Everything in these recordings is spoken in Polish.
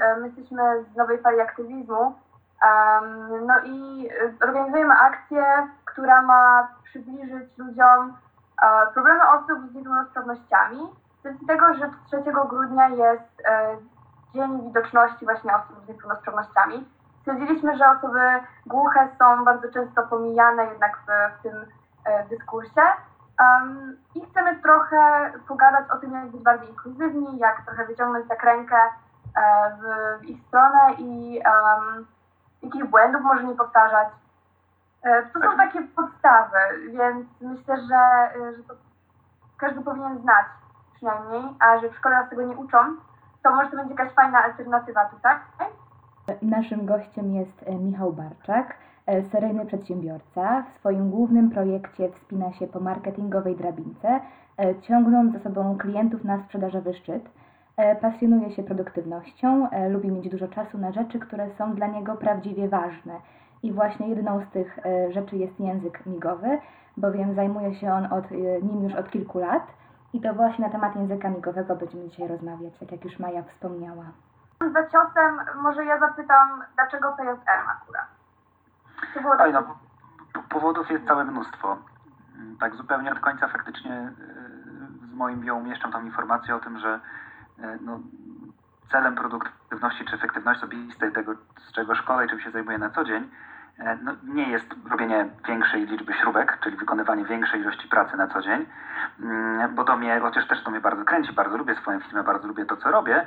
e, my jesteśmy z nowej fali aktywizmu. No i organizujemy akcję, która ma przybliżyć ludziom problemy osób z niepełnosprawnościami. Z racji tego, że 3 grudnia jest Dzień Widoczności właśnie osób z niepełnosprawnościami. Stwierdziliśmy, że osoby głuche są bardzo często pomijane jednak w, w tym dyskursie Um, I chcemy trochę pogadać o tym, jak być bardziej inkluzywni, jak trochę wyciągnąć tak rękę e, w, w, ich stronę i um, jakich błędów może nie powtarzać. E, to są takie podstawy, więc myślę, że, e, że to każdy powinien znać przynajmniej, a że w szkole nas tego nie uczą, to może to będzie jakaś fajna alternatywa tutaj. Naszym gościem jest e, Michał Barczak E, seryjny przedsiębiorca w swoim głównym projekcie wspina się po marketingowej drabince, e, ciągnąc za sobą klientów na sprzedażowy szczyt. E, pasjonuje się produktywnością, lubi mieć dużo czasu na rzeczy, które są dla niego prawdziwie ważne. I właśnie jedną z tych rzeczy jest język migowy, bowiem zajmuje się on od, nim już od kilku lat. I to właśnie na temat języka migowego będziemy dzisiaj rozmawiać, tak jak już Maja wspomniała. Za ciosem może ja zapytam, dlaczego PJM akurat? Oj, no, powodów jest całe mnóstwo. Mm, tak zupełnie od końca faktycznie y, z moim bio umieszczam tam informację o tym, że no, celem produktywności czy efektywności osobistej tego, z czego szkole i czym się zajmuję na co dzień, E, no, nie jest robienie większej liczby śrubek, czyli wykonywanie większej ilości pracy na co dzień, mm, bo to mnie, chociaż też to mnie bardzo kręci, bardzo lubię swoją firmę, bardzo lubię to, co robię, e,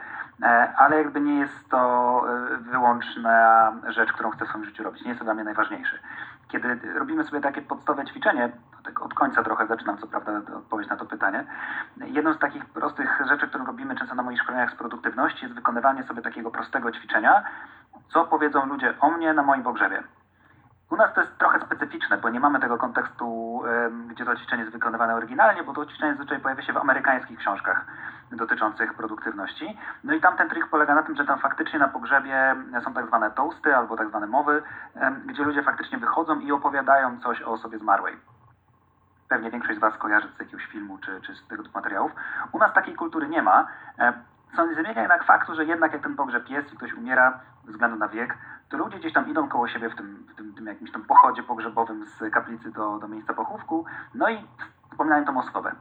ale jakby nie jest to e, wyłączna rzecz, którą chcę w swoim życiu robić. Nie jest to dla mnie najważniejsze. Kiedy robimy sobie takie podstawowe ćwiczenie, tak od końca trochę zaczynam, co prawda, odpowiedź na to pytanie. Jedną z takich prostych rzeczy, którą robimy często na moich szkoleniach z produktywności, jest wykonywanie sobie takiego prostego ćwiczenia, co powiedzą ludzie o mnie na moim pogrzebie. U nas to jest trochę specyficzne, bo nie mamy tego kontekstu, gdzie to ćwiczenie jest wykonywane oryginalnie, bo to ćwiczenie zazwyczaj pojawia się w amerykańskich książkach dotyczących produktywności. No i tam ten trik polega na tym, że tam faktycznie na pogrzebie są tak zwane toasty albo tak zwane mowy, gdzie ludzie faktycznie wychodzą i opowiadają coś o osobie zmarłej. Pewnie większość z Was kojarzy z jakiegoś filmu czy, czy z tego typu materiałów. U nas takiej kultury nie ma, co nie zmienia jednak faktu, że jednak jak ten pogrzeb jest i ktoś umiera ze względu na wiek, to ludzie gdzieś tam idą koło siebie w tym, w tym, tym jakimś tam pochodzie pogrzebowym z kaplicy do, do miejsca pochówku, no i wspominają tą osobę.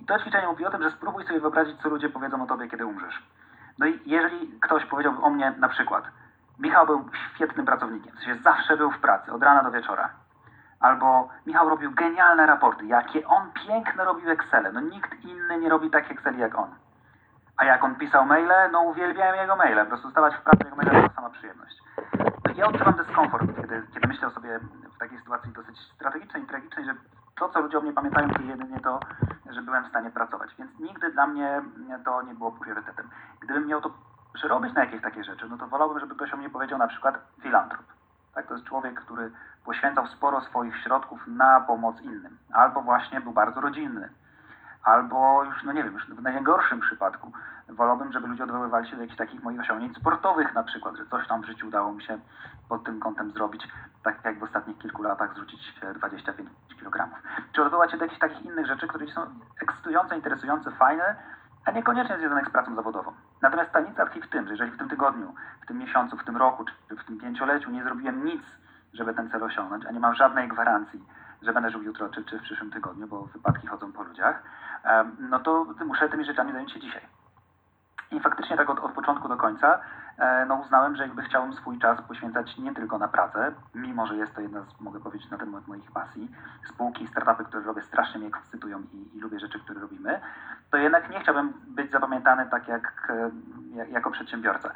I to ćwiczenie mówi o tym, że spróbuj sobie wyobrazić, co ludzie powiedzą o tobie, kiedy umrzesz. No i jeżeli ktoś powiedziałby o mnie na przykład, Michał był świetnym pracownikiem, w sensie zawsze był w pracy, od rana do wieczora. Albo Michał robił genialne raporty, jakie on piękne robił Excel. No nikt inny nie robi tak Excel jak on. A jak on pisał maile, no uwielbiałem jego maile. Po prostu stawać w pracy jego maile to sama przyjemność. No ja odczuwam dyskomfort, kiedy, kiedy myślę o sobie w takiej sytuacji dosyć strategicznej i tragicznej, że to, co ludzie o mnie pamiętają, to jedynie to, że byłem w stanie pracować. Więc nigdy dla mnie to nie było priorytetem. Gdybym miał to przerobić na jakieś takie rzeczy, no to wolałbym, żeby ktoś o mnie powiedział na przykład filantrop. Tak, to jest człowiek, który poświęcał sporo swoich środków na pomoc innym. Albo właśnie był bardzo rodzinny albo już, no nie wiem, już w najgorszym przypadku wolałbym, żeby ludzie odwoływali się do jakichś takich moich osiągnięć sportowych na przykład, że coś tam w życiu udało mi się pod tym kątem zrobić, tak jak w ostatnich kilku latach zrzucić 25 kg. Czy odwołać się do jakichś takich innych rzeczy, które są ekscytujące, interesujące, fajne, a niekoniecznie związane z pracą zawodową. Natomiast tajemnica tkwi w tym, że jeżeli w tym tygodniu, w tym miesiącu, w tym roku, czy w tym pięcioleciu nie zrobiłem nic, żeby ten cel osiągnąć, a nie mam żadnej gwarancji, że będę żył jutro czy, czy w przyszłym tygodniu, bo wypadki chodzą po ludziach, no to muszę tymi rzeczami zająć się dzisiaj. I faktycznie tak od, od początku do końca e, no uznałem, że jakby chciałem swój czas poświęcać nie tylko na pracę, mimo że jest to jedna z, mogę powiedzieć, na temat moich pasji. Spółki, startupy, które robię, strasznie mnie ekscytują i, i lubię rzeczy, które robimy, to jednak nie chciałbym być zapamiętany tak jak, e, jak jako przedsiębiorca.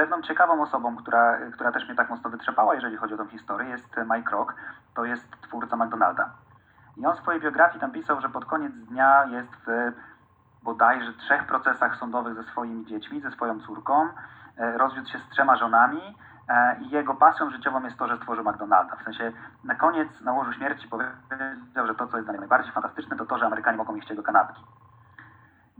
Pewną ciekawą osobą, która, która też mnie tak mocno wytrzepała, jeżeli chodzi o tą historię, jest Mike Rock. To jest twórca McDonalda. I on w swojej biografii tam pisał, że pod koniec dnia jest w bodajże trzech procesach sądowych ze swoimi dziećmi, ze swoją córką, e, rozwiódł się z trzema żonami e, i jego pasją życiową jest to, że stworzył McDonalda. W sensie na koniec, na łożu śmierci powiedział, że to, co jest dla mnie najbardziej fantastyczne, to to, że Amerykanie mogą jeść jego kanapki.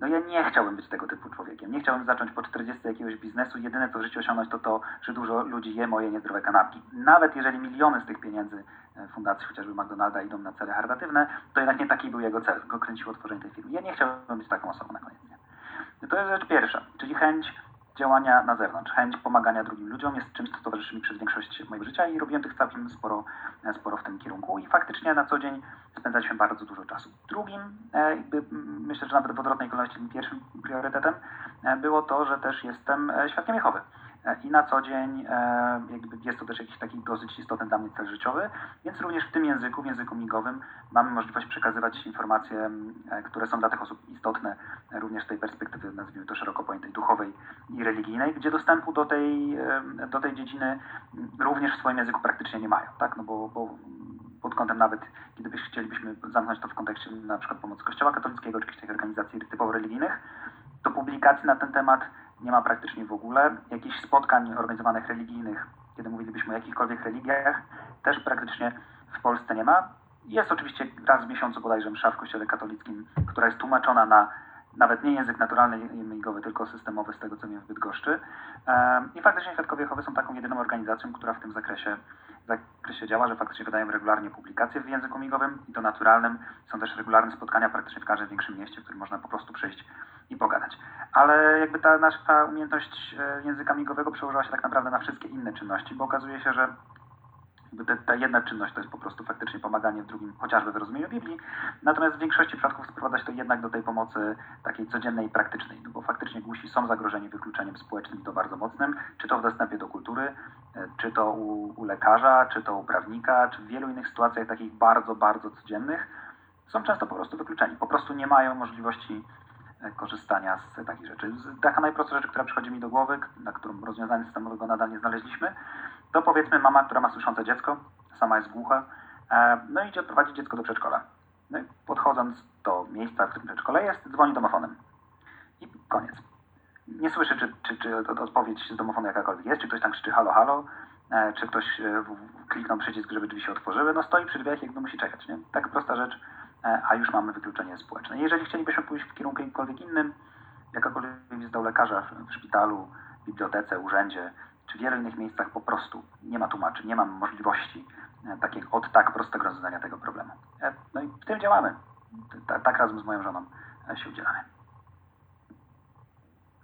No ja nie chciałbym być tego typu człowiekiem. Nie chciałbym zacząć po 40 jakiegoś biznesu. Jedyne co w życiu osiągnąć to to, że dużo ludzi je moje niezdrowe kanapki. Nawet jeżeli miliony z tych pieniędzy e, fundacji chociażby McDonalda idą na cele charytatywne, to jednak nie taki był jego cel. Go kręciło tworzenie tej firmy. Ja nie chciałbym być taką osobą na koniec to jest rzecz pierwsza, czyli chęć działania na zewnątrz, chęć pomagania drugim ludziom jest czymś, co towarzyszy mi przez większość mojego życia i robiłem tych całkiem sporo, sporo w tym kierunku i faktycznie na co dzień spędzaliśmy bardzo dużo czasu. Drugim, e, jakby, myślę, że nawet w odwrotnej kolejności pierwszym priorytetem e, było to, że też jestem e, świadkiem Jehowy. I na co dzień jakby jest to też jakiś taki dosyć istotny dla mnie cel życiowy, więc również w tym języku, w języku migowym mamy możliwość przekazywać informacje, które są dla tych osób istotne również z tej perspektywy, nazwijmy to szeroko pojętej duchowej i religijnej, gdzie dostępu do tej, do tej dziedziny również w swoim języku praktycznie nie mają, tak? No bo, bo pod kątem nawet, kiedy chcielibyśmy zamknąć to w kontekście na przykład pomocy Kościoła katolickiego czy jakichś organizacji typowo religijnych, to publikacji na ten temat nie ma praktycznie w ogóle. Jakichś spotkań organizowanych religijnych, kiedy mówilibyśmy o jakichkolwiek religiach, też praktycznie w Polsce nie ma. Jest oczywiście raz w miesiącu bodajże msza w Kościele katolickim, która jest tłumaczona na nawet nie język naturalny migowy, tylko systemowy, z tego co wiem w Bydgoszczy. I faktycznie Świadkowie Jehowy są taką jedyną organizacją, która w tym zakresie, zakresie działa, że faktycznie wydają regularnie publikacje w języku migowym i to naturalnym. Są też regularne spotkania praktycznie w każdym większym mieście, w którym można po prostu przyjść i pogadać. Ale jakby ta nasza umiejętność e, języka migowego przełożyła się tak naprawdę na wszystkie inne czynności, bo okazuje się, że ta, ta jedna czynność to jest po prostu faktycznie pomaganie w drugim, chociażby w rozumieniu Biblii. Natomiast w większości przypadków sprowadza się to jednak do tej pomocy takiej codziennej i praktycznej, no bo faktycznie głusi są zagrożeni wykluczeniem społecznym i to bardzo mocnym, czy to w dostępie do kultury, e, czy to u, u lekarza, czy to u prawnika, czy w wielu innych sytuacjach takich bardzo, bardzo codziennych, są często po prostu wykluczeni. Po prostu nie mają możliwości e, korzystania z takich rzeczy. Taka najprostsza rzecz, która przychodzi mi do głowy, na którą rozwiązanie systemowego nadal nie znaleźliśmy, to powiedzmy mama, która ma słyszące dziecko, sama jest głucha, e, no i idzie odprowadzić dziecko do przedszkola. No i podchodząc do miejsca, w którym przedszkole jest, dzwoni domofonem. I koniec. Nie słyszy, czy, czy, czy odpowiedź z domofonu jakakolwiek jest, czy ktoś tam krzyczy halo, halo, e, czy ktoś e, kliknął przycisk, żeby drzwi się otworzyły. No stoi przy drzwiach, jakby musi czekać. Nie? Tak prosta rzecz, a już mamy wykluczenie społeczne. Jeżeli chcielibyśmy pójść w kierunku jakimkolwiek innym, jakakolwiek wizyta u lekarza w szpitalu, bibliotece, urzędzie, czy w wielu innych miejscach po prostu nie ma tłumaczy, nie ma możliwości e, takiego od tak prostego rozwiązania tego problemu. E, no i w tym działamy. Tak razem z moją żoną e, się udzielamy.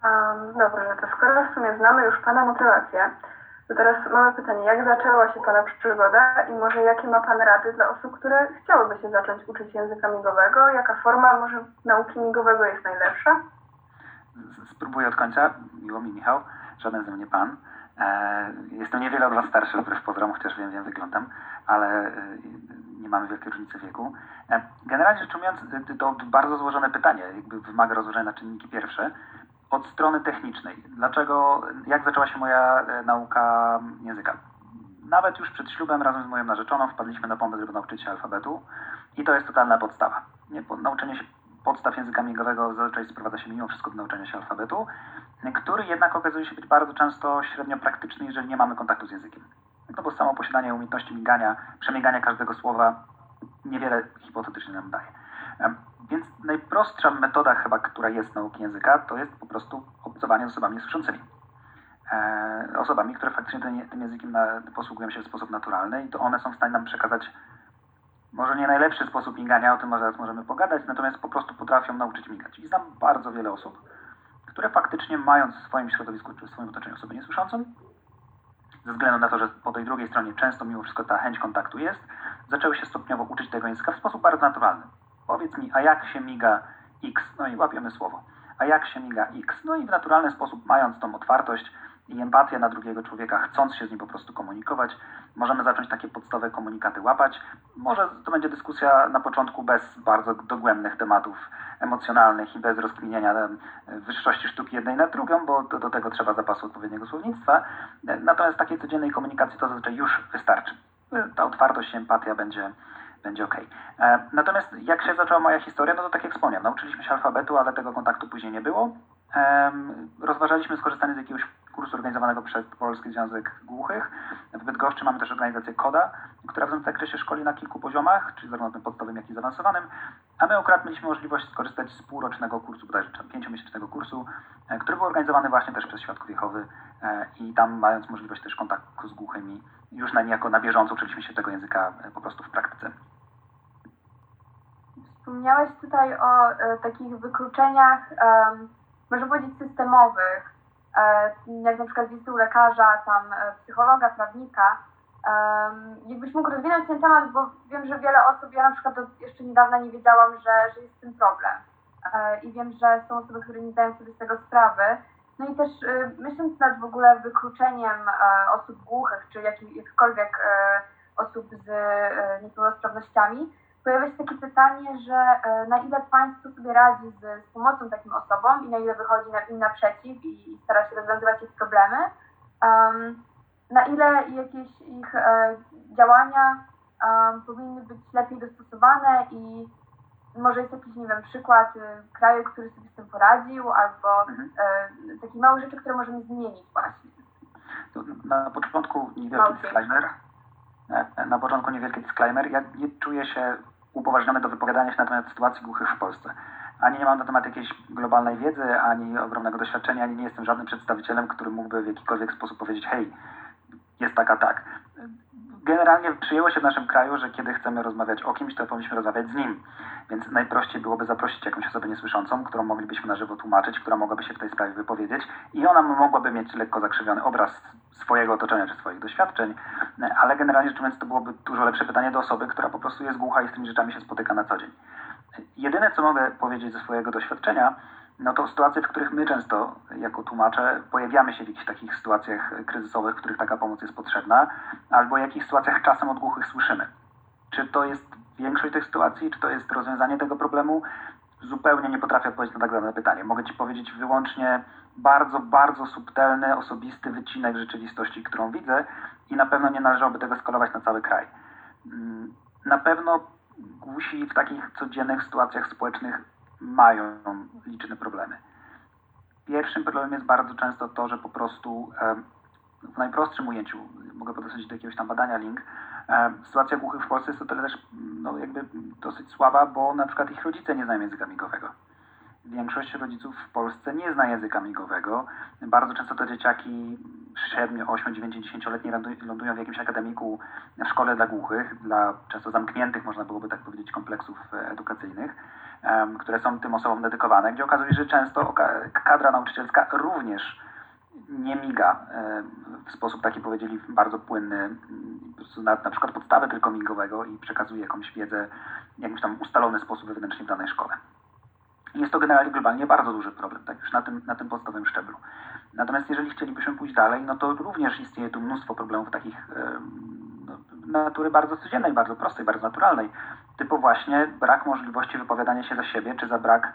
Um, dobrze, to skoro w sumie znamy już Pana motywację, to teraz mamy pytanie, jak zaczęła się Pana przygoda i może jakie ma Pan rady dla osób, które chciałyby się zacząć uczyć języka migowego? Jaka forma może nauki migowego jest najlepsza? Spróbuję od końca. Miło mi, Michał. Żaden ze mnie Pan. E, jestem niewiele od Was starszy, wbrew pozorom, chociaż wiem, wiem, wyglądam, ale e, nie mamy wielkiej różnicy wieku. E, generalnie rzecz ujmując, to bardzo złożone pytanie, jakby wymaga rozłożenia na czynniki pierwsze. Od strony technicznej, dlaczego, jak zaczęła się moja nauka języka? Nawet już przed ślubem razem z moją narzeczoną wpadliśmy na pomysł, żeby nauczyć się alfabetu i to jest totalna podstawa. Nie, nauczenie się podstaw języka migowego zazwyczaj sprowadza się mimo wszystko do nauczenia się alfabetu, który jednak okazuje się być bardzo często średnio praktyczny, jeżeli nie mamy kontaktu z językiem. No bo samo posiadanie umiejętności migania, przemiegania każdego słowa niewiele hipotetycznie nam daje. Więc najprostsza metoda chyba, która jest nauki języka, to jest po prostu obcowanie z osobami słyszącymi. E, osobami, które faktycznie tym, tym językiem na, posługują się w sposób naturalny i to one są w stanie nam przekazać może nie najlepszy sposób migania, o tym zaraz możemy pogadać, natomiast po prostu potrafią nauczyć migać. I znam bardzo wiele osób, które faktycznie mając w swoim środowisku czy w swoim otoczeniu osobę niesłyszącą, ze względu na to, że po tej drugiej stronie często mimo wszystko ta chęć kontaktu jest, zaczęły się stopniowo uczyć tego języka w sposób bardzo naturalny. Powiedz mi, a jak się miga X? No i łapiemy słowo. A jak się miga X? No i w naturalny sposób, mając tą otwartość, i empatię na drugiego człowieka, chcąc się z nim po prostu komunikować, możemy zacząć takie podstawowe komunikaty łapać. Może to będzie dyskusja na początku bez bardzo dogłębnych tematów emocjonalnych i bez rozkminienia e, wyższości sztuki jednej na drugą, bo do, do tego trzeba zapasu odpowiedniego słownictwa. E, natomiast takiej codziennej komunikacji to zazwyczaj już wystarczy. E, ta otwartość i empatia będzie, będzie ok. Natomiast jak się zaczęła moja historia, no to tak jak wspomniałem, nauczyliśmy się alfabetu, ale tego kontaktu później nie było. Rozważaliśmy skorzystanie z jakiegoś kursu organizowanego przez Polski Związek Głuchych. W Bydgoszczy mamy też organizację KODA, która w tym zakresie szkoli na kilku poziomach, czyli zarówno tym podstawowym, jak i zaawansowanym. A my akurat mieliśmy możliwość skorzystać z półrocznego kursu, bodajże pięciomiesięcznego kursu, e, który był organizowany właśnie też przez Świadków Jehowy e, i tam mając możliwość też kontaktu z głuchymi, już na niejako na bieżąco uczyliśmy się tego języka e, po prostu w praktyce. Wspomniałeś tutaj o e, takich wykluczeniach, e, można powiedzieć, systemowych jak na przykład wizyty u lekarza, tam psychologa, prawnika, jakbyś mógł rozwinąć ten temat, bo wiem, że wiele osób, ja na przykład jeszcze niedawno nie wiedziałam, że, że jest z tym problem. I wiem, że są osoby, które nie zdają sobie z tego sprawy. No i też myśląc nad w ogóle wykluczeniem osób głuchych, czy jakichkolwiek osób z niepełnosprawnościami, pojawia się takie pytanie, że e, na ile państwo sobie radzi z, z pomocą takim osobom i na ile wychodzi na, im naprzeciw i, i stara się rozwiązywać ich problemy, um, na ile jakieś ich e, działania um, powinny być lepiej dostosowane i może jest jakiś, nie wiem, przykład y, kraju, który sobie z tym poradził, albo mhm. e, takie małe rzeczy, które możemy zmienić właśnie. Na początku niewielki disclaimer. Na początku niewielki disclaimer. Ja nie czuję się upoważniony do wypowiadania się na temat sytuacji głuchych w Polsce. Ani nie mam na temat jakiejś globalnej wiedzy, ani ogromnego doświadczenia, ani nie jestem żadnym przedstawicielem, który mógłby w jakikolwiek sposób powiedzieć, hej, jest taka tak. Generalnie przyjęło się w naszym kraju, że kiedy chcemy rozmawiać o kimś, to powinniśmy rozmawiać z nim. Więc najprościej byłoby zaprosić jakąś osobę niesłyszącą, którą moglibyśmy na żywo tłumaczyć, która mogłaby się w tej sprawie wypowiedzieć i ona mogłaby mieć lekko zakrzywiony obraz swojego otoczenia czy swoich doświadczeń, ale generalnie rzecz ujmując to byłoby dużo lepsze pytanie do osoby, która po prostu jest głucha i z tymi rzeczami się spotyka na co dzień. Jedyne, co mogę powiedzieć ze swojego doświadczenia, no to sytuacje, w których my często, jako tłumacze, pojawiamy się w jakichś takich sytuacjach kryzysowych, w których taka pomoc jest potrzebna, albo w jakich sytuacjach czasem od głuchych słyszymy. Czy to jest większość tych sytuacji, czy to jest rozwiązanie tego problemu? Zupełnie nie potrafię odpowiedzieć na tak zadane pytanie. Mogę Ci powiedzieć wyłącznie bardzo, bardzo subtelny, osobisty wycinek rzeczywistości, którą widzę i na pewno nie należałoby tego skalować na cały kraj. Mm, na pewno głusi w takich codziennych sytuacjach społecznych mają liczne problemy. Pierwszym problemem jest bardzo często to, że po prostu w najprostszym ujęciu, mogę podesłać do jakiegoś tam badania link, sytuacja głuchych w Polsce jest to tyle też no, jakby dosyć słaba, bo na przykład ich rodzice nie znają języka migowego. Większość rodziców w Polsce nie zna języka migowego. Bardzo często te dzieciaki 7, 8, 9, 10-letnie lądują w jakimś akademiku w szkole dla głuchych, dla często zamkniętych, można byłoby tak powiedzieć, kompleksów e, edukacyjnych, które są tym osobom dedykowane, gdzie okazuje się, że często kadra nauczycielska również nie miga e, w sposób taki powiedzieli bardzo płynny, na, na przykład podstawę tylko migowego i przekazuje jakąś wiedzę w jakimś tam ustalony sposób wewnętrznie w danej szkole. Jest to generalnie globalnie bardzo duży problem, tak już na tym, na tym podstawowym szczeblu. Natomiast jeżeli chcielibyśmy pójść dalej, no to również istnieje tu mnóstwo problemów takich no, natury bardzo codziennej, bardzo prostej, bardzo naturalnej. Typu właśnie brak możliwości wypowiadania się za siebie, czy za brak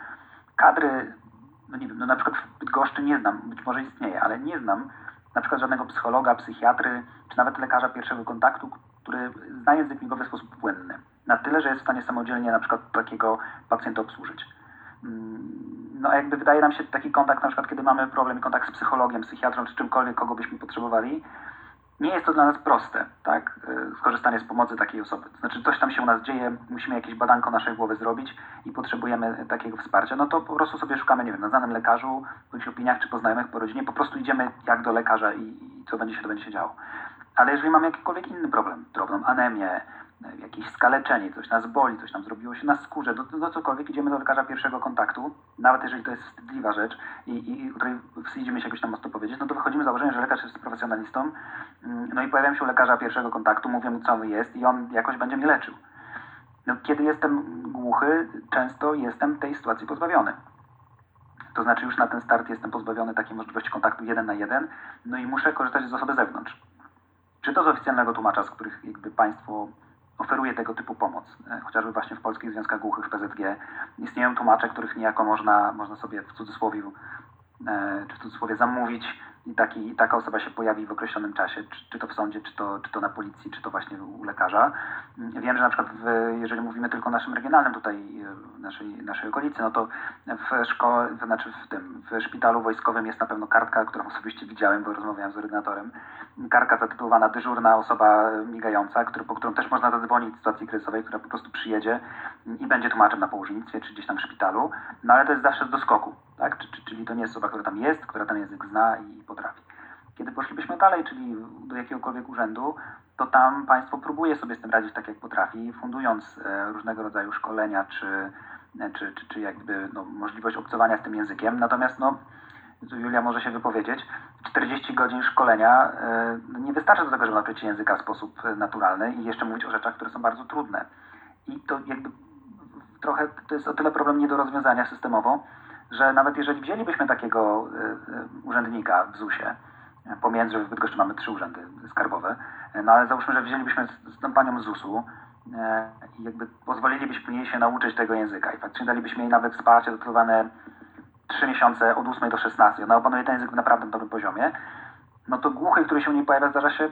kadry, no nie wiem, no na przykład w Bydgoszczy nie znam, być może istnieje, ale nie znam na przykład żadnego psychologa, psychiatry, czy nawet lekarza pierwszego kontaktu, który zna język migowy w sposób płynny. Na tyle, że jest w stanie samodzielnie na przykład takiego pacjenta obsłużyć. No jakby wydaje nam się taki kontakt, na przykład kiedy mamy problem, kontakt z psychologiem, psychiatrą, czy czymkolwiek, kogo byśmy potrzebowali, nie jest to dla nas proste, tak? Y, skorzystanie z pomocy takiej osoby. Znaczy, coś tam się u nas dzieje, musimy jakieś badanko naszej głowy zrobić i potrzebujemy takiego wsparcia. No to po prostu sobie szukamy, nie wiem, na znanym lekarzu, bądź opiniach, czy po znajomych, po rodzinie, po prostu idziemy jak do lekarza i, i co będzie się, to będzie się działo. Ale jeżeli mamy jakikolwiek inny problem, drobną anemię, jakieś skaleczenie, coś nas boli, coś nam zrobiło się na skórze, do, do cokolwiek, idziemy do lekarza pierwszego kontaktu, nawet jeżeli to jest wstydliwa rzecz i, i której wstydzimy się jakoś tam mocno powiedzieć, no to wychodzimy z założenia, że lekarz jest profesjonalistą, mm, no i pojawiam się u lekarza pierwszego kontaktu, mówię mu co mi jest i on jakoś będzie mnie leczył. No, kiedy jestem głuchy, często jestem tej sytuacji pozbawiony. To znaczy już na ten start jestem pozbawiony takiej możliwości kontaktu jeden na jeden, no i muszę korzystać z osoby z zewnątrz. Czy to z oficjalnego tłumacza, z których jakby państwo oferuje tego typu pomoc. E, chociażby właśnie w Polskich Związkach Głuchych, w PZG, istnieją tłumacze, których niejako można, można sobie w cudzysłowie, e, czy w cudzysłowie zamówić i taki, taka osoba się pojawi w określonym czasie, czy, czy, to w sądzie, czy to, czy to na policji, czy to właśnie u lekarza. Wiem, że na przykład w, jeżeli mówimy tylko o naszym regionalnym tutaj, w naszej, naszej okolicy, no to w szkole, znaczy w tym, w szpitalu wojskowym jest na pewno kartka, którą osobiście widziałem, bo rozmawiałem z ordynatorem. Kartka zatytułowana dyżurna osoba migająca, który, po którą też można zadzwonić w sytuacji kryzysowej, która po prostu przyjedzie i będzie tłumaczem na położnictwie, czy gdzieś tam w szpitalu, no ale to jest zawsze z doskoku, tak? Czyli to nie jest osoba, która tam jest, która ten język zna i potrafi. Kiedy poszlibyśmy dalej, czyli do jakiegokolwiek urzędu, to tam państwo próbuje sobie z tym radzić tak, jak potrafi, fundując e, różnego rodzaju szkolenia, czy, e, czy, czy, czy jakby no, możliwość obcowania z tym językiem. Natomiast no, Julia może się wypowiedzieć, 40 godzin szkolenia no nie wystarczy do tego, żeby nauczyć się języka w sposób naturalny i jeszcze mówić o rzeczach, które są bardzo trudne. I to jakby trochę to jest o tyle problem nie do rozwiązania systemowo, że nawet jeżeli wzięlibyśmy takiego urzędnika w ZUS-ie, pomiędzy, że w Bydgoszczy mamy trzy urzędy skarbowe, no ale załóżmy, że wzięlibyśmy z panią z ZUS-u i jakby pozwolilibyśmy jej się nauczyć tego języka i faktycznie dalibyśmy jej nawet wsparcie dotowane 3 miesiące od 8 do 16, ona opanuje ten język w naprawdę dobrym poziomie, no to głuchy, który się u niej pojawia, zdarza się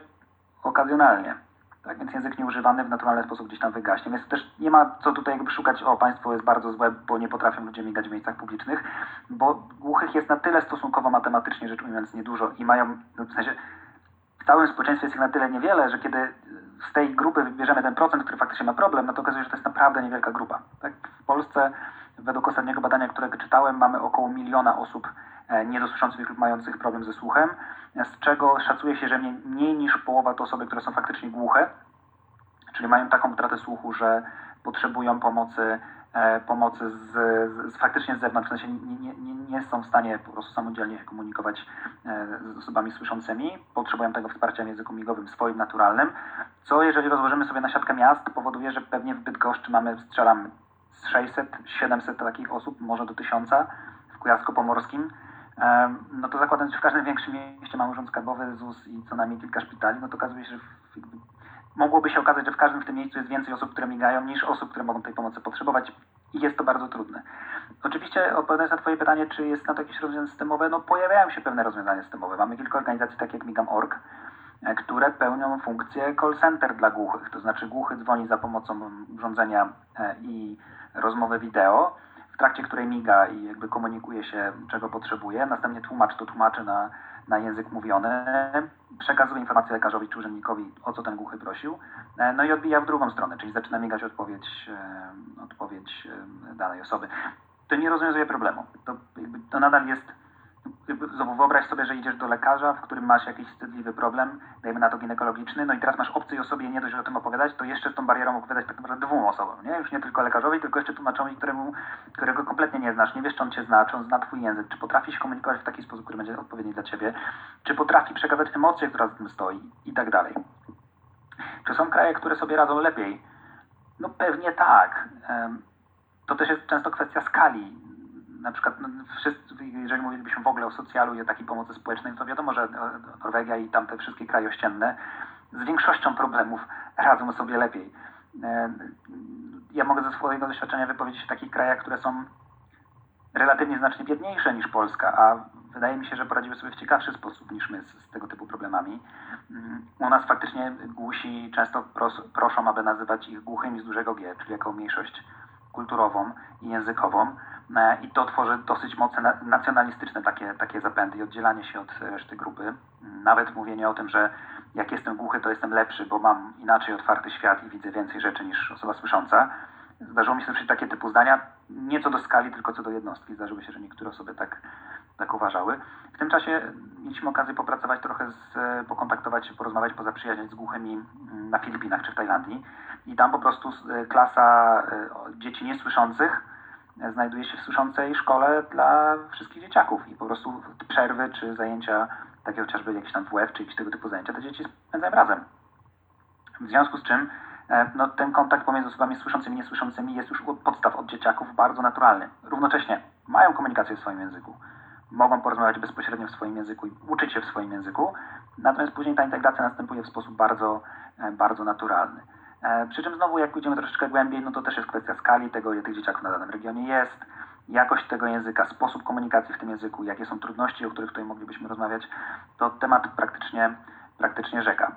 okazjonalnie. Tak więc język nieużywany w naturalny sposób gdzieś tam wygaśnie. Więc też nie ma co tutaj jakby szukać, o państwo jest bardzo złe, bo nie potrafią ludzie migać w miejscach publicznych, bo głuchych jest na tyle stosunkowo matematycznie rzecz ujmując niedużo i mają, no w sensie w całym społeczeństwie jest ich na tyle niewiele, że kiedy z tej grupy wybierzemy ten procent, który faktycznie ma problem, no to okazuje się, że to jest naprawdę niewielka grupa. Tak? W Polsce według ostatniego badania, którego czytałem, mamy około miliona osób niedosłyszących lub mających problem ze słuchem, z czego szacuje się, że mniej niż połowa to osoby, które są faktycznie głuche, czyli mają taką utratę słuchu, że potrzebują pomocy, e, pomocy z, z, faktycznie z zewnątrz, w sensie nie, nie, nie są w stanie po prostu samodzielnie się komunikować e, z osobami słyszącymi, potrzebują tego wsparcia w języku migowym swoim naturalnym, co jeżeli rozłożymy sobie na siatkę miast, powoduje, że pewnie w Bydgoszczy mamy, strzelam, z 600, 700 takich osób, może do 1000 w Kujawsko-Pomorskim, no to zakładając, że w każdym większym mieście mamy urząd skarbowy, ZUS i co najmniej kilka szpitali, no to okazuje się, że mogłoby się okazać, że w każdym w tym miejscu jest więcej osób, które migają, niż osób, które mogą tej pomocy potrzebować i jest to bardzo trudne. Oczywiście odpowiadając na Twoje pytanie, czy jest na to jakieś rozwiązanie systemowe, no pojawiają się pewne rozwiązania systemowe. Mamy kilka organizacji, takie jak Migam.org, e, które pełnią funkcję call center dla głuchych, to znaczy głuchy dzwoni za pomocą urządzenia e, i rozmowy wideo, w trakcie której miga i jakby komunikuje się, czego potrzebuje. Następnie tłumacz to tłumaczy na, na język mówiony, przekazuje informację lekarzowi czy urzędnikowi, o co ten głuchy prosił, e, no i odbija w drugą stronę, czyli zaczyna migać odpowiedź, e, odpowiedź danej osoby. To nie rozwiązuje problemu. To, to nadal jest wyobraź sobie, że idziesz do lekarza, w którym masz jakiś wstydliwy problem, dajmy na to ginekologiczny, no i teraz masz obcej osobie nie dość, o tym opowiadać, to jeszcze z tą barierą opowiadać tak naprawdę dwóm osobom, nie? Już nie tylko lekarzowi, tylko jeszcze tłumaczowi, któremu, którego kompletnie nie znasz, nie wiesz, czy on cię zna, czy on zna twój język, czy potrafi się komunikować w taki sposób, który będzie odpowiedni dla ciebie, czy potrafi przekazać emocję, która za tym stoi i tak dalej. Czy są kraje, które sobie radzą lepiej? No pewnie tak. To też jest często kwestia skali na przykład no, wszyscy, jeżeli mówilibyśmy w ogóle o socjalu i o takiej pomocy społecznej, to wiadomo, że Norwegia i tamte wszystkie kraje ościenne z większością problemów radzą sobie lepiej. E, ja mogę ze swojego doświadczenia wypowiedzieć w takich krajach, które są relatywnie znacznie biedniejsze niż Polska, a wydaje mi się, że poradziły sobie w ciekawszy sposób niż my z, z tego typu problemami. Mm, u nas faktycznie głusi często pros, proszą, aby nazywać ich głuchymi z dużego G, czyli jako mniejszość kulturową i językową. E, i to tworzy dosyć mocne nacjonalistyczne takie, takie zapędy i oddzielanie się od reszty grupy. Nawet mówienie o tym, że jak jestem głuchy, to jestem lepszy, bo mam inaczej otwarty świat i widzę więcej rzeczy niż osoba słysząca. Zdarzyło mi się słyszeć takie typu zdania, nie co do skali, tylko co do jednostki. Zdarzyło się, że niektóre osoby tak, tak uważały. W tym czasie mieliśmy okazję popracować trochę, z, pokontaktować się, porozmawiać, pozaprzyjaźniać z głuchymi na Filipinach czy w Tajlandii. I tam po prostu klasa e, dzieci niesłyszących znajduje się w suszącej szkole dla wszystkich dzieciaków i po prostu przerwy czy zajęcia, takie chociażby jakieś tam WF czy jakieś tego typu zajęcia, te dzieci spędzają razem. W związku z czym e, no, ten kontakt pomiędzy osobami słyszącymi i niesłyszącymi jest już od podstaw od dzieciaków bardzo naturalny. Równocześnie mają komunikację w swoim języku. Mogą porozmawiać bezpośrednio w swoim języku i uczyć się w swoim języku, natomiast później ta integracja następuje w sposób bardzo, e, bardzo naturalny. E, przy czym znowu, jak pójdziemy troszeczkę głębiej, no to też jest kwestia skali tego, ile tych dzieciaków na danym regionie jest, jakość tego języka, sposób komunikacji w tym języku, jakie są trudności, o których tutaj moglibyśmy rozmawiać, to temat praktycznie, praktycznie rzeka.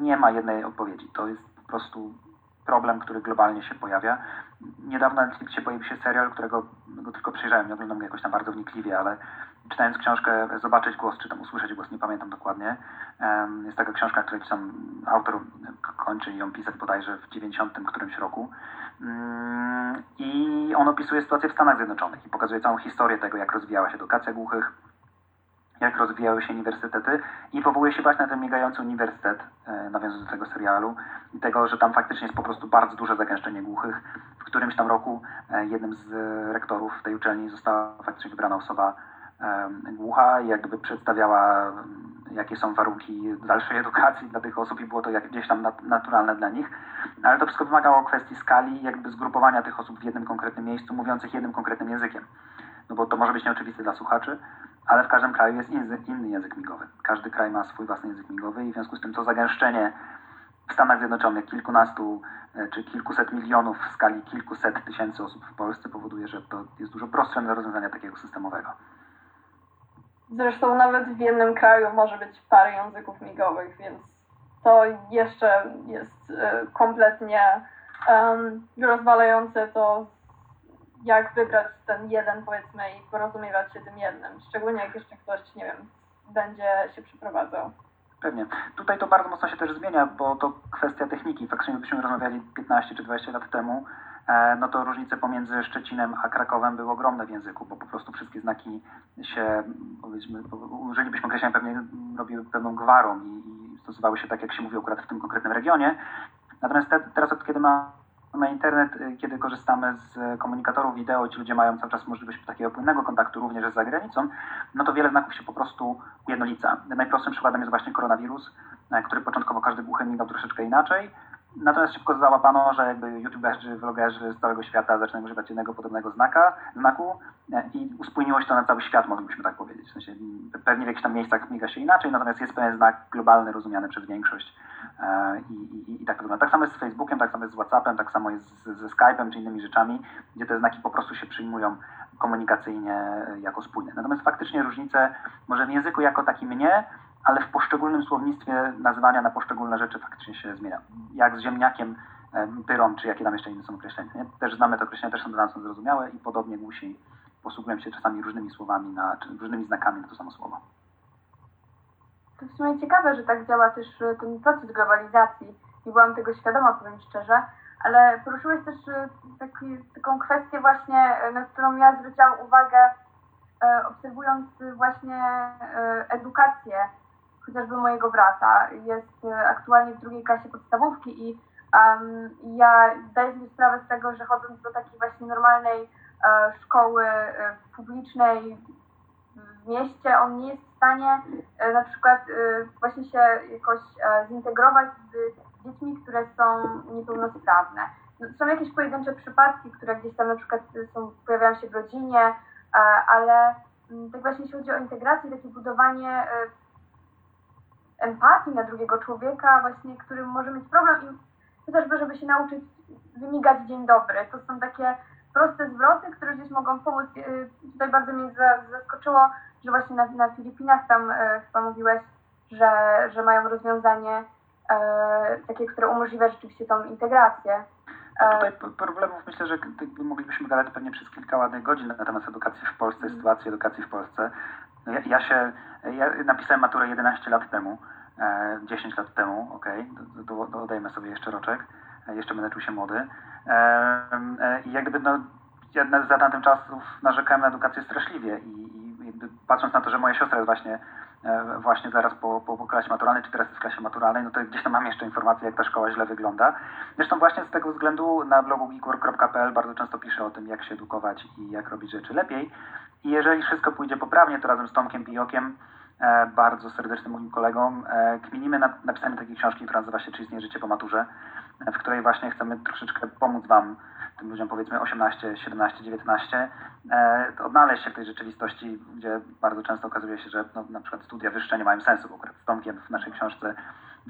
Nie ma jednej odpowiedzi. To jest po prostu problem, który globalnie się pojawia. Niedawno na Netflixie pojawił się serial, którego go tylko przejrzałem, nie oglądam go jakoś tam bardzo wnikliwie, ale czytając książkę Zobaczyć głos, czy tam usłyszeć głos, nie pamiętam dokładnie. Jest taka książka, której tam autor kończy ją pisać bodajże w 90 którymś roku. Mm, I on opisuje sytuację w Stanach Zjednoczonych i pokazuje całą historię tego, jak rozwijała się edukacja głuchych, jak rozwijały się uniwersytety i powołuje się właśnie na ten migający uniwersytet, e, nawiązując do tego serialu i tego, że tam faktycznie jest po prostu bardzo duże zagęszczenie głuchych. W którymś tam roku e, jednym z rektorów tej uczelni została faktycznie wybrana osoba głucha i jakby przedstawiała jakie są warunki dalszej edukacji dla tych osób i było to gdzieś tam naturalne dla nich. Ale to wszystko wymagało kwestii skali jakby zgrupowania tych osób w jednym konkretnym miejscu, mówiących jednym konkretnym językiem. No bo to może być nieoczywiste dla słuchaczy, ale w każdym kraju jest inny język migowy. Każdy kraj ma swój własny język migowy i w związku z tym to zagęszczenie w Stanach Zjednoczonych kilkunastu e, czy kilkuset milionów w skali kilkuset tysięcy osób w Polsce powoduje, że to jest dużo prostsze do rozwiązania takiego systemowego. Zresztą nawet w jednym kraju może być parę języków migowych, więc to jeszcze jest e, kompletnie um, rozwalające to, jak wybrać ten jeden, powiedzmy, i porozumiewać się tym jednym. Szczególnie jak jeszcze ktoś, nie wiem, będzie się przeprowadzał. Pewnie. Tutaj to bardzo mocno się też zmienia, bo to kwestia techniki. Faktycznie, gdybyśmy rozmawiali 15 czy 20 lat temu, E, no to różnice pomiędzy Szczecinem a Krakowem były ogromne w języku, bo po prostu wszystkie znaki się, powiedzmy, użylibyśmy określenia pewnie robiły pewną gwarą i, i stosowały się tak, jak się mówi akurat w tym konkretnym regionie. Natomiast te, teraz, od kiedy mamy internet, y, kiedy korzystamy z komunikatorów wideo, ci ludzie mają cały czas możliwość takiego płynnego kontaktu również z zagranicą, no to wiele znaków się po prostu ujednolica. Najprostszym przykładem jest właśnie koronawirus, e, który początkowo każdy głuchy migał troszeczkę inaczej, Natomiast szybko załapano, że jakby youtuberzy, vlogerzy z całego świata zaczynają używać jednego podobnego znaka, znaku e, i uspójniło się to na cały świat, moglibyśmy tak powiedzieć. W sensie, pewnie w jakichś tam miejscach miga się inaczej, natomiast jest pewien znak globalny rozumiany przez większość e, i, i, i tak wygląda. Tak samo jest z Facebookiem, tak samo jest z Whatsappem, tak samo jest z, ze Skype'em czy innymi rzeczami, gdzie te znaki po prostu się przyjmują komunikacyjnie jako spójne. Natomiast faktycznie różnice może w języku jako takim nie, ale w poszczególnym słownictwie nazywania na poszczególne rzeczy faktycznie się zmienia. Jak z ziemniakiem, pyrą, czy jakie tam jeszcze inne są określenia. Nie? Też znamy te określenia, też są dla nas zrozumiałe i podobnie głusi posługują się czasami różnymi słowami, na, czy różnymi znakami na to samo słowo. To w sumie ciekawe, że tak działa też e, ten proces globalizacji. Nie byłam tego świadoma, powiem szczerze, ale poruszyłeś też e, taki, taką kwestię właśnie, e, na którą ja zwróciłam uwagę, obserwując właśnie edukację chociażby mojego brata. Jest e, aktualnie w drugiej klasie podstawówki i um, ja zdaję sobie sprawę z tego, że chodząc do takiej właśnie normalnej e, szkoły e, publicznej w mieście, on nie jest w stanie e, na przykład e, właśnie się jakoś e, zintegrować z dziećmi, które są niepełnosprawne. No, są jakieś pojedyncze przypadki, które gdzieś tam na przykład są, pojawiają się w rodzinie, ale mm, tak właśnie jeśli chodzi o integrację, takie budowanie empatii na drugiego człowieka, właśnie, którym może mieć problem i chociażby, żeby się nauczyć wymigać dzień dobry. To są takie proste zwroty, które gdzieś mogą pomóc. Y, tutaj bardzo mnie zaskoczyło, że właśnie na, na Filipinach tam e, chyba mówiłeś, że, że mają rozwiązanie e, takie, które umożliwia rzeczywiście tą integrację. No tutaj problemów myślę, że moglibyśmy gadać pewnie przez kilka ładnych godzin na temat edukacji w Polsce, mm. sytuacji edukacji w Polsce. Ja, ja, się, ja napisałem maturę 11 lat temu, 10 lat temu, okay, dodajmy sobie jeszcze roczek, e, jeszcze będę czuł się młody. E, e, I jakby no, ja za tamtym czasów narzekałem na edukację straszliwie i, i patrząc na to, że moja siostra jest właśnie e, właśnie zaraz po, po, po klasie maturalnej, czy teraz jest w klasie maturalnej, no to gdzieś tam mam jeszcze informacje, jak ta szkoła źle wygląda. Zresztą właśnie z tego względu na blogu geekwork.pl bardzo często piszę o tym, jak się edukować i jak robić rzeczy lepiej. I jeżeli wszystko pójdzie poprawnie, to razem z Tomkiem Pijokiem, e, bardzo serdecznym moim kolegą, e, kminimy nad napisaniem takiej książki, która nazywa się Czy istnieje życie po maturze, e, w której właśnie chcemy troszeczkę pomóc Wam, tym ludziom powiedzmy 18, 17, 19, e, odnaleźć się w tej rzeczywistości, gdzie bardzo często okazuje się, że no, na przykład studia wyższe nie mają sensu, bo akurat z Tomkiem w naszej książce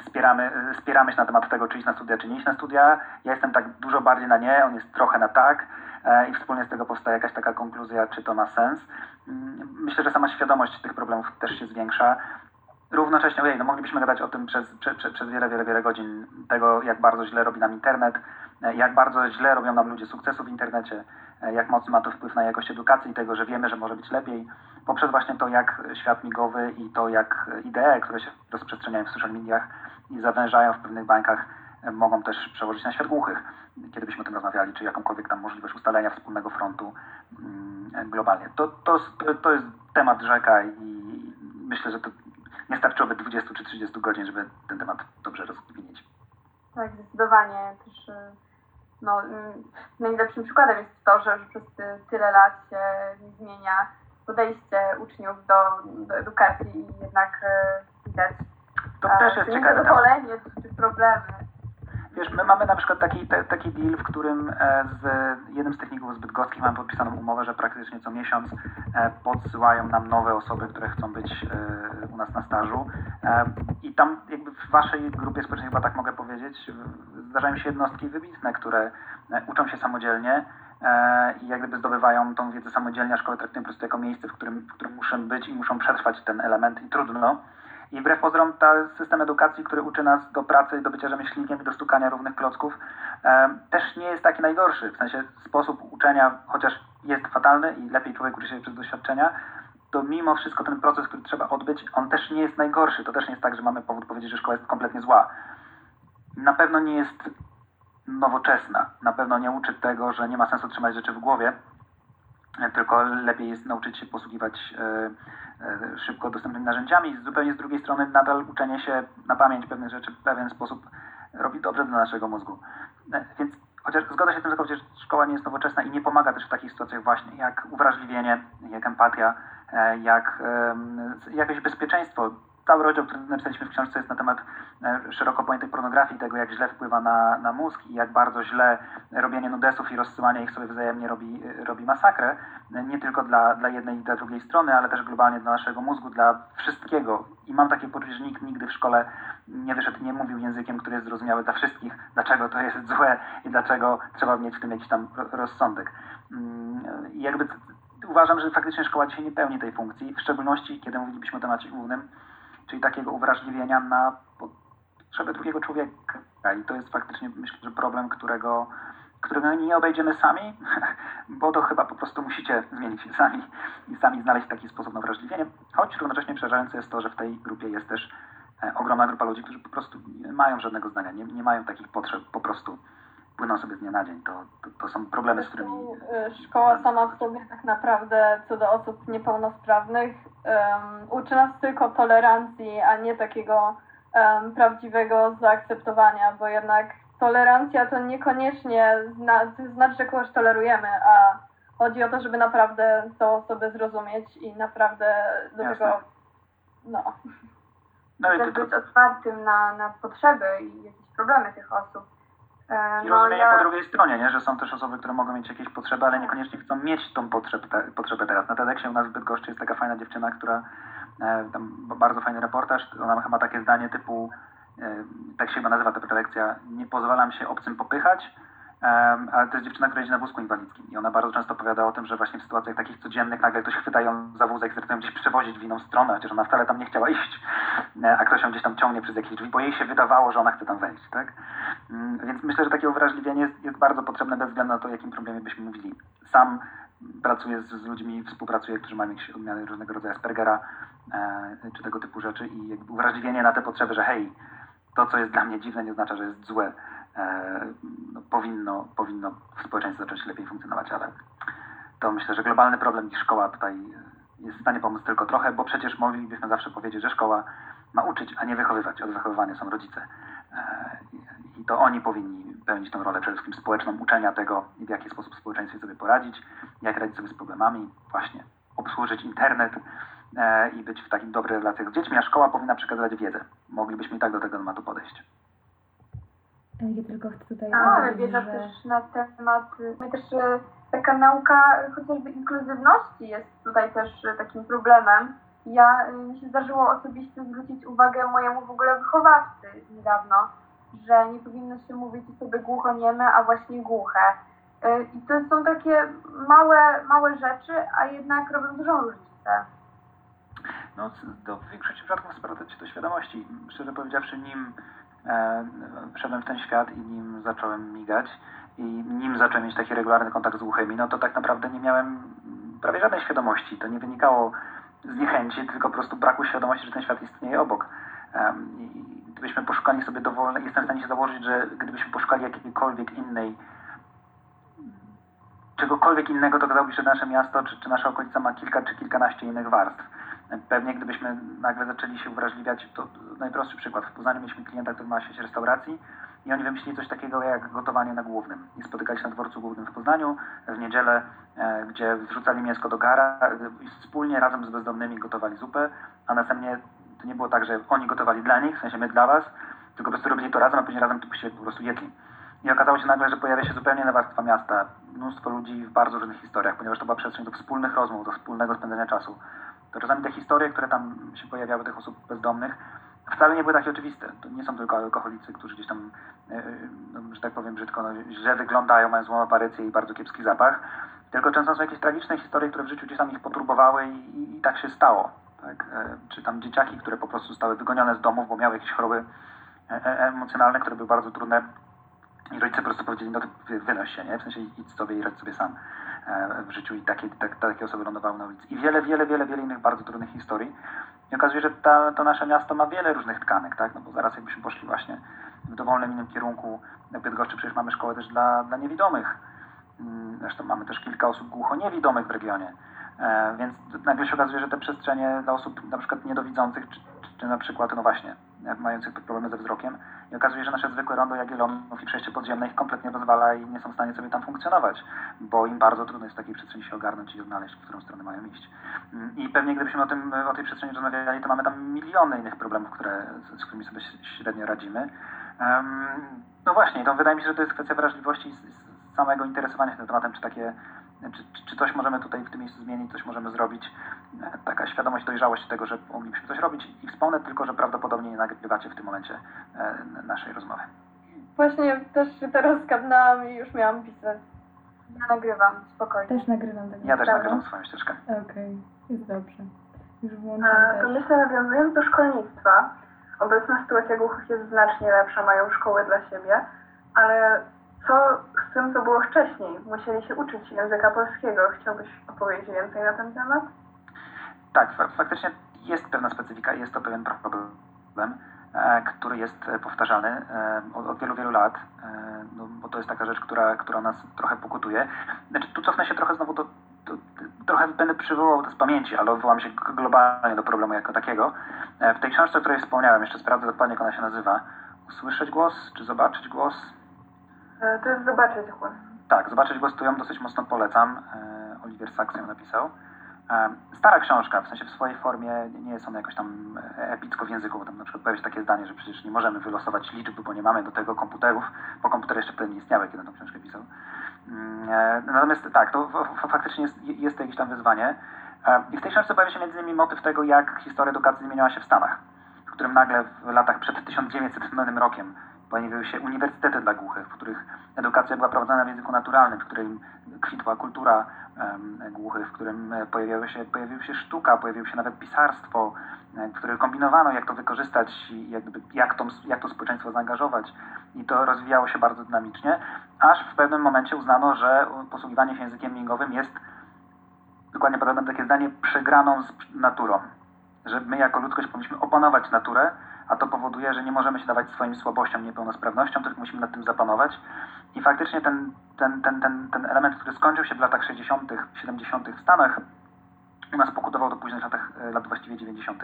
wspieramy, spieramy się na temat tego, czy iść na studia, czy nie iść na studia. Ja jestem tak dużo bardziej na nie, on jest trochę na tak. E, i wspólnie z tego powstaje jakaś taka konkluzja, czy to ma sens. Mm, myślę, że sama świadomość tych problemów też się zwiększa. Równocześnie, ojej, no moglibyśmy gadać o tym przez, przez, przez wiele, wiele, wiele godzin, tego jak bardzo źle robi nam internet, e, jak bardzo źle robią nam ludzie sukcesu w internecie, e, jak mocno ma to wpływ na jakość edukacji i tego, że wiemy, że może być lepiej, poprzez właśnie to, jak świat migowy i to, jak idee, które się rozprzestrzeniają w social mediach i zawężają w pewnych bańkach, mogą też przełożyć na świat głuchych, kiedy byśmy o tym rozmawiali, czy jakąkolwiek tam możliwość ustalenia wspólnego frontu mm, globalnie. To, to, to jest temat rzeka i myślę, że to nie starczyłoby 20 czy 30 godzin, żeby ten temat dobrze rozwinieć. Tak, zdecydowanie. Też y, no, y, najlepszym przykładem jest to, że, przez tyle lat się zmienia podejście uczniów do, do edukacji i jednak widać to też jest ciekawe. Zadowolenie czy problemy. Wiesz, my mamy na przykład taki, te, taki deal, w którym e, z jednym z techników z Bydgoskich mamy podpisaną umowę, że praktycznie co miesiąc e, podsyłają nam nowe osoby, które chcą być e, u nas na stażu. I tam jakby w waszej grupie społecznej chyba tak mogę powiedzieć, zdarzają się jednostki wybitne, które uczą się samodzielnie i jak gdyby zdobywają tą wiedzę samodzielnie, a szkołę traktują po prostu jako miejsce, w którym, w którym muszą być i muszą przetrwać ten element i trudno. I wbrew pozorom ten system edukacji, który uczy nas do pracy, do bycia rzemieślnikiem i do stukania równych klocków, też nie jest taki najgorszy. W sensie sposób uczenia, chociaż jest fatalny i lepiej człowiek uczy się przez doświadczenia, to mimo wszystko ten proces, który trzeba odbyć, on też nie jest najgorszy. To też nie jest tak, że mamy powód powiedzieć, że szkoła jest kompletnie zła. Na pewno nie jest nowoczesna. Na pewno nie uczy tego, że nie ma sensu trzymać rzeczy w głowie, tylko lepiej jest nauczyć się posługiwać e, E, szybko dostępnymi narzędziami. Zupełnie z drugiej strony nadal uczenie się na pamięć pewnych rzeczy w pewien sposób robi dobrze dla naszego mózgu. E, więc chociaż zgodzę się z tym, że szkoła nie jest nowoczesna i nie pomaga też w takich sytuacjach właśnie jak uwrażliwienie, jak empatia, jak jakieś bezpieczeństwo cały rozdział, który napisaliśmy w książce jest na temat e, szeroko pojętej pornografii, tego jak źle wpływa na, na mózg i jak bardzo źle robienie nudesów i rozsyłanie ich sobie wzajemnie robi, robi masakrę. Nie tylko dla, dla jednej i dla drugiej strony, ale też globalnie dla naszego mózgu, dla wszystkiego. I mam takie poczucie, że nikt nigdy w szkole nie wyszedł, nie mówił językiem, który jest zrozumiały dla wszystkich, dlaczego to jest złe i dlaczego trzeba mieć w tym jakiś tam rozsądek. Mm, I jakby uważam, że faktycznie szkoła dzisiaj nie pełni tej funkcji, w szczególności kiedy mówilibyśmy o temacie głównym, czyli takiego uwrażliwienia na potrzeby drugiego człowieka. I to jest faktycznie, myślę, że problem, którego, którego nie obejdziemy sami, bo to chyba po prostu musicie zmienić się sami i sami znaleźć taki sposób na uwrażliwienie. Choć równocześnie przerażające jest to, że w tej grupie jest też e, ogromna grupa ludzi, którzy po prostu nie mają żadnego zdania, nie, nie mają takich potrzeb, po prostu płyną sobie z dnia na dzień. To, to, to są problemy, z którymi... E, szkoła sama w sobie tak naprawdę co do osób niepełnosprawnych um, uczy nas tylko tolerancji, a nie takiego um, prawdziwego zaakceptowania, bo jednak tolerancja to niekoniecznie zna, znaczy, że kogoś tolerujemy, a chodzi o to, żeby naprawdę tą osobę zrozumieć i naprawdę do Jasne. tego, no. no i też być otwartym na, na potrzeby i jakieś problemy tych osób. E, I no, rozumienie ja... po drugiej stronie, nie? że są też osoby, które mogą mieć jakieś potrzeby, ale niekoniecznie chcą mieć tą potrzebę, te, potrzebę teraz. Na TEDxie u nas w Bydgoszczy jest taka fajna dziewczyna, która, e, tam bardzo fajny reportaż, ona ma takie zdanie typu, e, tak się chyba nazywa ta prelekcja, nie pozwalam się obcym popychać, ale to jest dziewczyna, która jeździ na wózku inwalidzkim i ona bardzo często opowiada o tym, że właśnie w sytuacjach takich codziennych nagle ktoś chwyta ją za wózek, zaczynają gdzieś przewozić w inną stronę, chociaż ona wcale tam nie chciała iść, e, a ktoś ją gdzieś tam ciągnie przez jakieś drzwi, bo jej się wydawało, że ona chce tam wejść, tak? Mm, więc myślę, że takie uwrażliwienie jest, jest bardzo potrzebne bez względu na to, o jakim problemie byśmy mówili. Sam pracuję z, z ludźmi, współpracuję, którzy mają jakieś odmiany różnego rodzaju Aspergera e, czy tego typu rzeczy i uwrażliwienie na te potrzeby, że hej, to, co jest dla mnie dziwne, nie oznacza, że jest złe no, powinno, powinno w społeczeństwie zacząć lepiej funkcjonować, ale to myślę, że globalny problem i szkoła tutaj jest w stanie pomóc tylko trochę, bo przecież moglibyśmy zawsze powiedzieć, że szkoła ma uczyć, a nie wychowywać. Od wychowywania są rodzice. E, I to oni powinni pełnić tę rolę przede wszystkim społeczną, uczenia tego, w jaki sposób społeczeństwie sobie poradzić, jak radzić sobie z problemami, właśnie obsłużyć internet e, i być w takich dobrych relacjach z dziećmi, a szkoła powinna przekazywać wiedzę. Moglibyśmy i tak do tego tematu podejść. Ja tylko chcę tutaj A, ale wiedza że... też na temat, no też e, taka nauka chociażby inkluzywności jest tutaj też e, takim problemem. Ja, e, mi się zdarzyło osobiście zwrócić uwagę mojemu w ogóle wychowawcy niedawno, że nie powinno się mówić sobie głuchonieme, a właśnie głuche. I to są takie małe, małe rzeczy, a jednak robią dużą różnicę. No, do w większości przypadków sprowadza się do świadomości. Szczerze powiedziawszy, nim E, wszedłem w ten świat i nim zacząłem migać i nim zacząłem mieć taki regularny kontakt z głuchymi, no to tak naprawdę nie miałem prawie żadnej świadomości. To nie wynikało z niechęci, tylko po prostu braku świadomości, że ten świat istnieje obok. I gdybyśmy poszukali sobie dowolnej, jestem w stanie się założyć, że gdybyśmy poszukali jakiejkolwiek innej, czegokolwiek innego, to okazałoby się, że nasze miasto czy, czy nasza okolica ma kilka czy kilkanaście innych warstw. Pewnie gdybyśmy nagle zaczęli się uwrażliwiać, to najprostszy przykład. W Poznaniu mieliśmy klienta, który ma sieć restauracji i oni wymyślili coś takiego jak gotowanie na głównym. I spotykali się na dworcu głównym w Poznaniu w niedzielę, e, gdzie wrzucali mięsko do gara i wspólnie razem z bezdomnymi gotowali zupę, a następnie to nie było tak, że oni gotowali dla nich, w sensie my dla was, tylko po prostu robili to razem, a później razem to się po prostu jedli. I okazało się nagle, że pojawia się zupełnie nowa warstwa miasta, mnóstwo ludzi w bardzo różnych historiach, ponieważ to była przestrzeń do wspólnych rozmów, do wspólnego spędzania czasu. To czasami te historie, które tam się pojawiały, tych osób bezdomnych, wcale nie były takie oczywiste. To nie są tylko alkoholicy, którzy gdzieś tam, e, no, że tak powiem brzydko, no, źle wyglądają, mają złą aparycję i bardzo kiepski zapach, tylko często są jakieś tragiczne historie, które w życiu gdzieś tam ich poturbowały i, i, i tak się stało. Tak? E, czy tam dzieciaki, które po prostu zostały wygonione z domów, bo miały jakieś choroby e, emocjonalne, które były bardzo trudne i rodzice po prostu powiedzieli, no to wynoś się, nie? W sensie idź sobie i radź sobie sam w życiu i takie, tak, takie osoby lądowały na ulicy. I wiele, wiele, wiele, wiele innych bardzo trudnych historii. I okazuje się, że ta, to nasze miasto ma wiele różnych tkanek, tak? No bo zaraz jakbyśmy poszli właśnie w dowolnym innym kierunku, w Bydgoszczy przecież mamy szkołę też dla, dla niewidomych. Mm, zresztą mamy też kilka osób głucho-niewidomych w regionie. E, więc nagle się okazuje, że te przestrzenie dla osób na przykład niedowidzących, czy, czy na przykład, no właśnie, mających problemy ze wzrokiem, i okazuje się, że nasze zwykłe rondo Jagiellonów i przejście podziemne ich kompletnie rozwala i nie są w stanie sobie tam funkcjonować, bo im bardzo trudno jest w takiej przestrzeni się ogarnąć i odnaleźć, w którą stronę mają iść. Mm, I pewnie gdybyśmy o, tym, o tej przestrzeni rozmawiali, to mamy tam miliony innych problemów, które, z którymi sobie średnio radzimy. No właśnie, to wydaje mi się, że to jest kwestia wrażliwości samego interesowania się tym tematem, czy takie czy, czy coś możemy tutaj w tym miejscu zmienić, coś możemy zrobić. Taka świadomość, dojrzałość tego, że moglibyśmy coś robić. I wspomnę tylko, że prawdopodobnie nie nagrywacie w tym momencie e, naszej rozmowy. Właśnie też się teraz skapnęłam i już miałam pisać. Ja nagrywam, spokojnie. Też nagrywam. Tak ja też nagrywam swoją ścieżkę. Okej, okay. jest dobrze. Już włączam A, To myślę, nawiązując do szkolnictwa, obecna sytuacja głuchych jest znacznie lepsza, mają szkoły dla siebie, ale co z tym, co było wcześniej? Musieli się uczyć języka polskiego. Chciałbyś opowiedzieć więcej na ten temat? Tak, faktycznie jest pewna specyfika, jest to pewien problem, e, który jest powtarzalny e, od, wielu, wielu lat, e, no, bo to jest taka rzecz, która, która nas trochę pokutuje. Znaczy, tu cofnę się trochę znowu do trochę będę przywołał to z pamięci, ale odwołam się globalnie do problemu jako takiego. W tej książce, o której wspomniałem, jeszcze sprawdzę dokładnie, jak ona się nazywa. Usłyszeć głos, czy zobaczyć głos? E, to jest Zobaczyć Głos. Tak, Zobaczyć Głos to ją dosyć mocno polecam. E, Oliver Sacks ją napisał. E, stara książka, w sensie w swojej formie nie jest ona jakoś tam epicko w języku, tam na przykład pojawia się takie zdanie, że przecież nie możemy wylosować liczby, bo nie mamy do tego komputerów, bo komputery jeszcze wtedy nie istniały, kiedy tą książkę pisał. Mm, natomiast tak, to faktycznie jest, jest to jakieś tam wyzwanie. I w tej książce pojawia się między innymi motyw tego, jak historia edukacji zmieniała się w Stanach, w którym nagle w latach przed 1900 rokiem pojawiły się uniwersytety dla głuchych, w których edukacja była prowadzona w języku naturalnym, w którym kwitła kultura um, głuchych, w którym e, pojawiały się, pojawiła się sztuka, pojawiło się nawet pisarstwo, e, w którym kombinowano, jak to wykorzystać jakby, jak, to, jak to społeczeństwo zaangażować. I to rozwijało się bardzo dynamicznie, aż w pewnym momencie uznano, że posługiwanie się językiem migowym jest, dokładnie podobne takie zdanie, przegraną z naturą. Że my jako ludzkość powinniśmy opanować naturę, a to powoduje, że nie możemy się dawać swoim słabościom, niepełnosprawnościom, tylko musimy nad tym zapanować. I faktycznie ten, ten, ten, ten, ten element, który skończył się w latach 60., 70. w Stanach, u nas pokutował do późnych latach, e, lat właściwie 90.,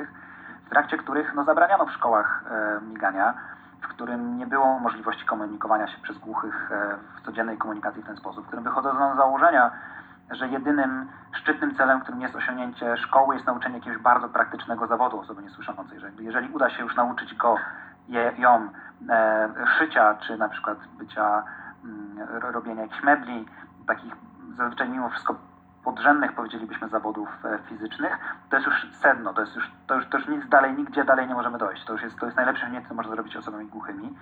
w trakcie których no, zabraniano w szkołach e, migania, w którym nie było możliwości komunikowania się przez głuchych e, w codziennej komunikacji w ten sposób, w którym wychodzono z założenia, że jedynym szczytnym celem, którym jest osiągnięcie szkoły, jest nauczenie jakiegoś bardzo praktycznego zawodu osoby niesłyszącej. Że jeżeli uda się już nauczyć go, je, ją e, szycia, czy na przykład bycia, m, mm, robienia jakichś mebli, takich zazwyczaj mimo wszystko podrzędnych, powiedzielibyśmy, zawodów e, fizycznych, to jest już sedno, to jest już, to już, to już nic dalej, nigdzie dalej nie możemy dojść. To już jest, to jest najlepsze osiągnięcie, co można zrobić osobami głuchymi.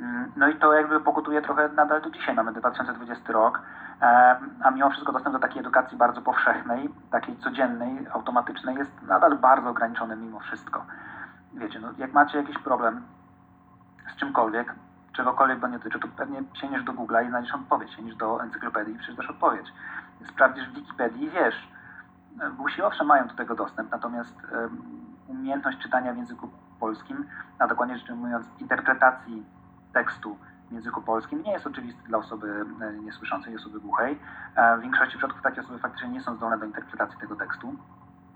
Mm, no i to jakby pokutuje trochę nadal do dzisiaj. Mamy 2020 rok, e, a mimo wszystko dostęp do takiej edukacji bardzo powszechnej, takiej codziennej, automatycznej jest nadal bardzo ograniczony mimo wszystko. Wiecie, no jak macie jakiś problem z czymkolwiek, czegokolwiek go nie dotyczy, to pewnie sięgniesz do Google'a i znajdziesz odpowiedź, sięgniesz do encyklopedii i przeczytasz odpowiedź sprawdzisz w Wikipedii i wiesz. Głusi owszem mają do tego dostęp, natomiast umiejętność czytania w języku polskim, a dokładnie rzecz ujmując interpretacji tekstu w języku polskim nie jest oczywisty dla osoby e, niesłyszącej, osoby głuchej. E, w większości przypadków takie osoby faktycznie nie są zdolne do interpretacji tego tekstu.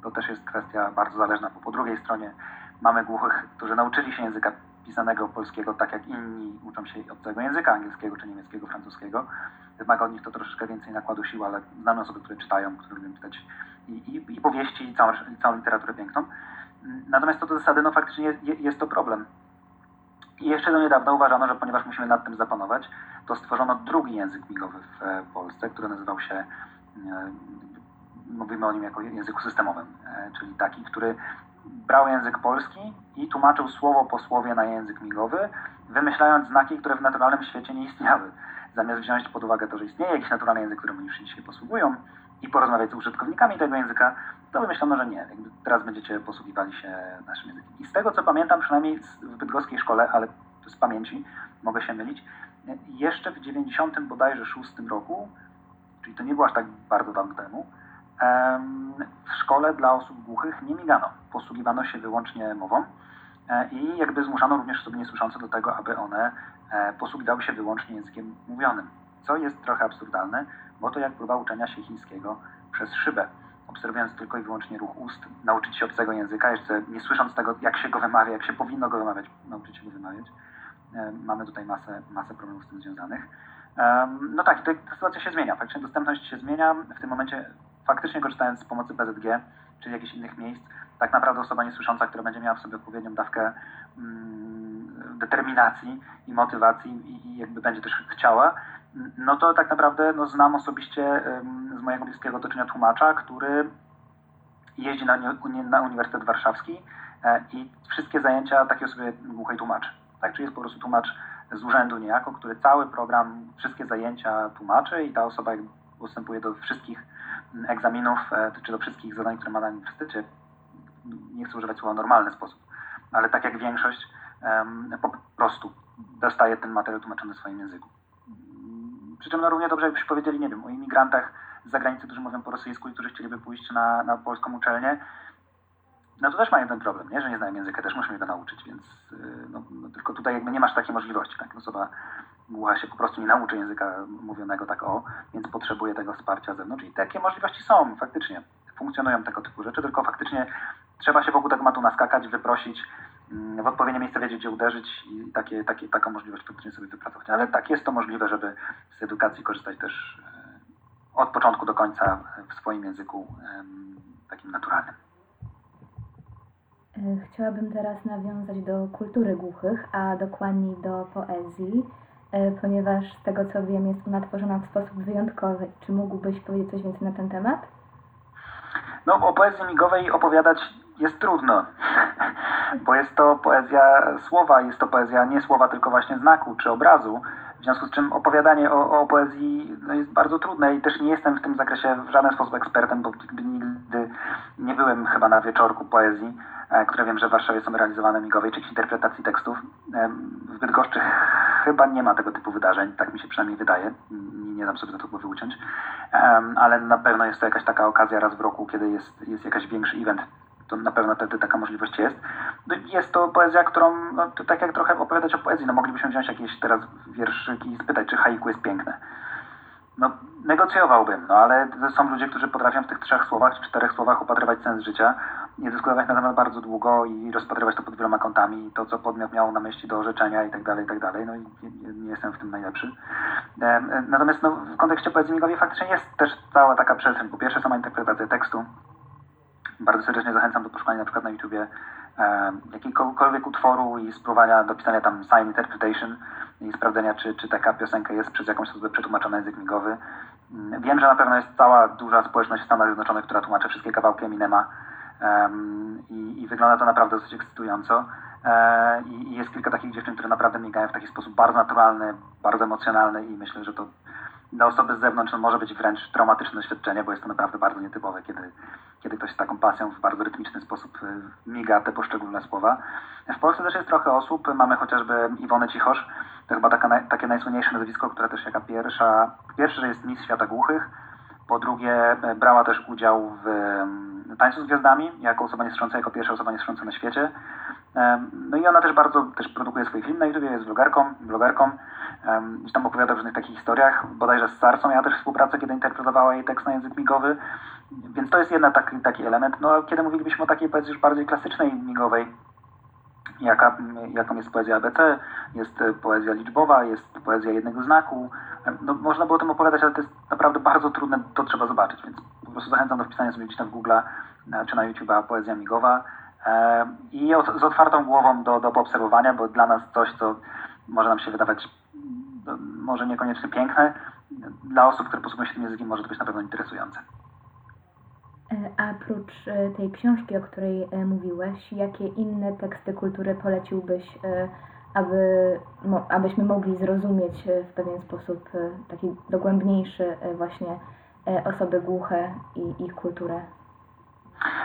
to też jest kwestia bardzo zależna, bo po drugiej stronie mamy głuchych, którzy nauczyli się języka pisanego polskiego, tak jak inni uczą się obcego języka angielskiego czy niemieckiego, francuskiego. Wymaga od nich to troszeczkę więcej nakładu sił, ale znamy osoby, które czytają, które lubią czytać i, i, i powieści, i całą, i całą literaturę piękną. Natomiast to do zasady, no faktycznie jest, jest to problem. I jeszcze do niedawna uważano, że ponieważ musimy nad tym zapanować, to stworzono drugi język migowy w e, Polsce, który nazywał się, e, mówimy o nim jako języku systemowym, e, czyli taki, który brał język polski i tłumaczył słowo po słowie na język migowy, wymyślając znaki, które w naturalnym świecie nie istniały. Zamiast wziąć pod uwagę to, że istnieje jakiś naturalny język, którym już się dzisiaj posługują i porozmawiać z użytkownikami tego języka, to wymyślono, że nie. Jakby teraz będziecie posługiwali się naszym językiem. I z tego, co pamiętam, przynajmniej w bydgoskiej szkole, ale z pamięci, mogę się mylić, jeszcze w 90 bodajże 6 roku, czyli to nie było aż tak bardzo dawno temu, w szkole dla osób głuchych nie migano. Posługiwano się wyłącznie mową e, i jakby zmuszano również osoby niesłyszące do tego, aby one e, posługiwały się wyłącznie językiem mówionym. Co jest trochę absurdalne, bo to jak próba uczenia się chińskiego przez szybę. Obserwując tylko i wyłącznie ruch ust, nauczyć się obcego języka, jeszcze nie słysząc tego, jak się go wymawia, jak się powinno go wymawiać, nauczyć się go wymawiać. E, mamy tutaj masę, masę problemów z tym związanych. No tak, ta sytuacja się zmienia. Faktycznie dostępność się zmienia. W tym momencie faktycznie korzystając z pomocy BZG czy jakichś innych miejsc, tak naprawdę osoba niesłysząca, która będzie miała w sobie odpowiednią dawkę mm, determinacji i motywacji i, jakby będzie też chciała, no to tak naprawdę no, znam osobiście z mojego bliskiego otoczenia tłumacza, który jeździ na, na Uniwersytet Warszawski e, i wszystkie zajęcia takiej osoby głuchej tłumaczy. Tak, czyli jest po prostu tłumacz z urzędu niejako, który cały program, wszystkie zajęcia tłumaczy i ta osoba dostępuje do wszystkich egzaminów, e, czy do wszystkich zadań, które ma na uniwersytecie, nie chcę używać słowa normalny sposób, ale tak jak większość, po prostu dostaje ten materiał tłumaczony w swoim języku. Przy czym no, równie dobrze jakbyśmy powiedzieli, nie wiem, o imigrantach z zagranicy, którzy mówią po rosyjsku i którzy chcieliby pójść na, na polską uczelnię, no to też mają ten problem, nie? że nie znają języka, też musimy go nauczyć, więc y, no, no, tylko tutaj jakby nie masz takiej możliwości. Tak? Osoba głucha się po prostu nie nauczy języka mówionego tak o, więc potrzebuje tego wsparcia z zewnątrz i takie możliwości są faktycznie. Funkcjonują tego typu rzeczy, tylko faktycznie trzeba się wokół tego matu naskakać, wyprosić, mm, w odpowiednie miejsce wiedzieć, gdzie uderzyć i takie, takie, taką możliwość faktycznie sobie wypracować. Ale tak, jest to możliwe, żeby z edukacji korzystać też e, od początku do końca w swoim języku takim naturalnym. E, chciałabym teraz nawiązać do kultury głuchych, a dokładniej do poezji. E, ponieważ z tego co wiem jest ona tworzona w sposób wyjątkowy. Czy mógłbyś powiedzieć coś więcej na ten temat? No o poezji migowej opowiadać jest trudno, bo jest to poezja słowa, jest to poezja nie słowa, tylko właśnie znaku czy obrazu. Związku z czym opowiadanie o, o poezji no, jest bardzo trudne i też nie jestem w tym zakresie w żaden sposób ekspertem, bo nigdy nie byłem chyba na wieczorku poezji, e, które wiem, że w Warszawie są realizowane migowej, czy interpretacji tekstów. W Bydgoszczy chyba nie ma tego typu wydarzeń, tak mi się przynajmniej wydaje. Nie dam sobie za to głowy uciąć. Ale na pewno jest to jakaś taka okazja raz w roku, kiedy jest, jest jakaś większy event to na pewno wtedy taka możliwość jest. No jest to poezja, którą, no, to tak jak trochę opowiadać o poezji, no moglibyśmy wziąć jakieś teraz wierszyki i spytać, czy haiku jest piękne. No, negocjowałbym, no ale są ludzie, którzy potrafią w tych trzech słowach czterech słowach upatrywać sens życia, nie dyskutować na temat bardzo długo i rozpatrywać to pod wieloma kątami, to co podmiot miał na myśli do orzeczenia i tak dalej, i tak dalej. No i nie, nie jestem w tym najlepszy. Natomiast no, w kontekście poezji migowej faktycznie jest też cała taka przestrzeń. Po pierwsze sama interpretacja tekstu, bardzo serdecznie zachęcam do poszukania na przykład na YouTubie jakiegokolwiek utworu i spróbowania dopisania tam sign interpretation i sprawdzenia, czy, czy taka piosenka jest przez jakąś osobę przetłumaczona na język migowy. Mm, wiem, że na pewno jest cała duża społeczność w Stanach Zjednoczonych, która tłumaczy wszystkie kawałki Eminema um, i, i, wygląda to naprawdę dosyć ekscytująco. E, I jest kilka takich dziewczyn, które naprawdę migają w taki sposób bardzo naturalny, bardzo emocjonalny i myślę, że to dla osoby z zewnątrz no, może być wręcz traumatyczne doświadczenie, bo jest to naprawdę bardzo nietypowe, kiedy, kiedy ktoś z taką pasją w bardzo rytmiczny sposób y, miga te poszczególne słowa. W Polsce też jest trochę osób, mamy chociażby Iwonę Cichosz, to chyba taka, takie najsłynniejsze nazwisko, która też jaka pierwsza, pierwsze, że jest Miss Świata Głuchych, po drugie e, brała też udział w Tańcu z Gwiazdami, jako osoba niesłysząca, jako pierwsza osoba niesłysząca na świecie. No i ona też bardzo też produkuje swój film na YouTube, jest vlogerką, blogerką. Gdzieś tam opowiada o różnych takich historiach. Bodajże z Sarsą miała też współpracę, kiedy interpretowała jej tekst na język migowy. Więc to jest jeden taki, taki element. No, kiedy mówilibyśmy o takiej poezji już bardziej klasycznej, migowej, jaka, jaką jest poezja ABC, jest poezja liczbowa, jest poezja jednego znaku. No, można było o tym opowiadać, ale to jest naprawdę bardzo trudne, to trzeba zobaczyć, więc po prostu zachęcam do wpisania sobie gdzieś tam w Google czy na YouTube'a poezja migowa i z otwartą głową do, do poobserwowania, bo dla nas coś, co może nam się wydawać no, może niekoniecznie piękne, dla osób, które posługują się tym językiem może to być na pewno interesujące. E, a prócz e, tej książki, o której e, mówiłeś, jakie inne teksty kultury poleciłbyś, aby, abyśmy mogli zrozumieć w pewien sposób taki dogłębniejszy właśnie osoby głuche i ich kulturę?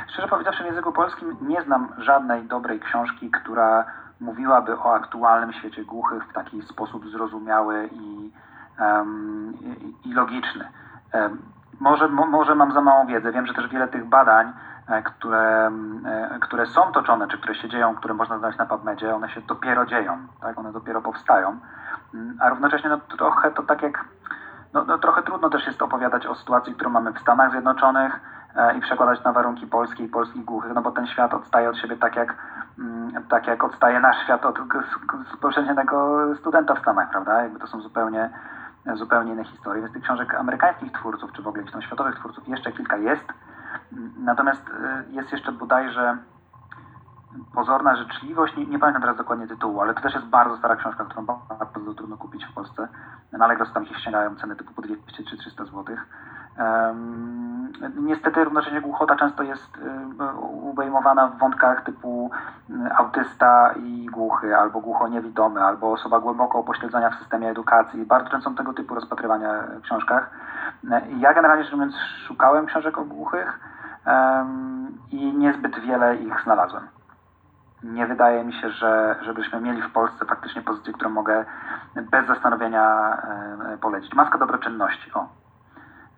Szczerze powiedziawszy, w języku polskim nie znam żadnej dobrej książki, która mówiłaby o aktualnym świecie głuchych w taki sposób zrozumiały i, um, i, i logiczny. Um, może, mo, może mam za małą wiedzę. Wiem, że też wiele tych badań, e, które, e, które są toczone, czy które się dzieją, które można znaleźć na PubMedzie, one się dopiero dzieją, tak? one dopiero powstają. Mm, a równocześnie no, trochę to tak jak, no, no, trochę trudno też jest opowiadać o sytuacji, którą mamy w Stanach Zjednoczonych i przekładać na warunki polskie i polskich głuchych, no bo ten świat odstaje od siebie tak jak, mm, tak jak odstaje nasz świat od przeciętnego studenta w Stanach, prawda? Jakby to są zupełnie zupełnie inne historie. Więc tych książek amerykańskich twórców, czy w ogóle jakichś światowych twórców jeszcze kilka jest. Natomiast y, jest jeszcze bodajże Pozorna życzliwość, nie, nie, pamiętam teraz dokładnie tytułu, ale to też jest bardzo stara książka, którą bardzo trudno kupić w Polsce. Na Allegro tam się ściągają ceny typu po 200 czy 300 zł. Niestety równocześnie głuchota często jest um, ubejmowana w wątkach typu um, autysta i głuchy, albo głuchoniewidomy, albo osoba głęboko upośledzona w systemie edukacji. Bardzo często są tego typu rozpatrywania w książkach. Ja generalnie rzecz biorąc szukałem książek o głuchych i niezbyt wiele ich znalazłem nie wydaje mi się, że żebyśmy mieli w Polsce faktycznie pozycję, którą mogę bez zastanowienia e, polecić. Maska dobroczynności, o.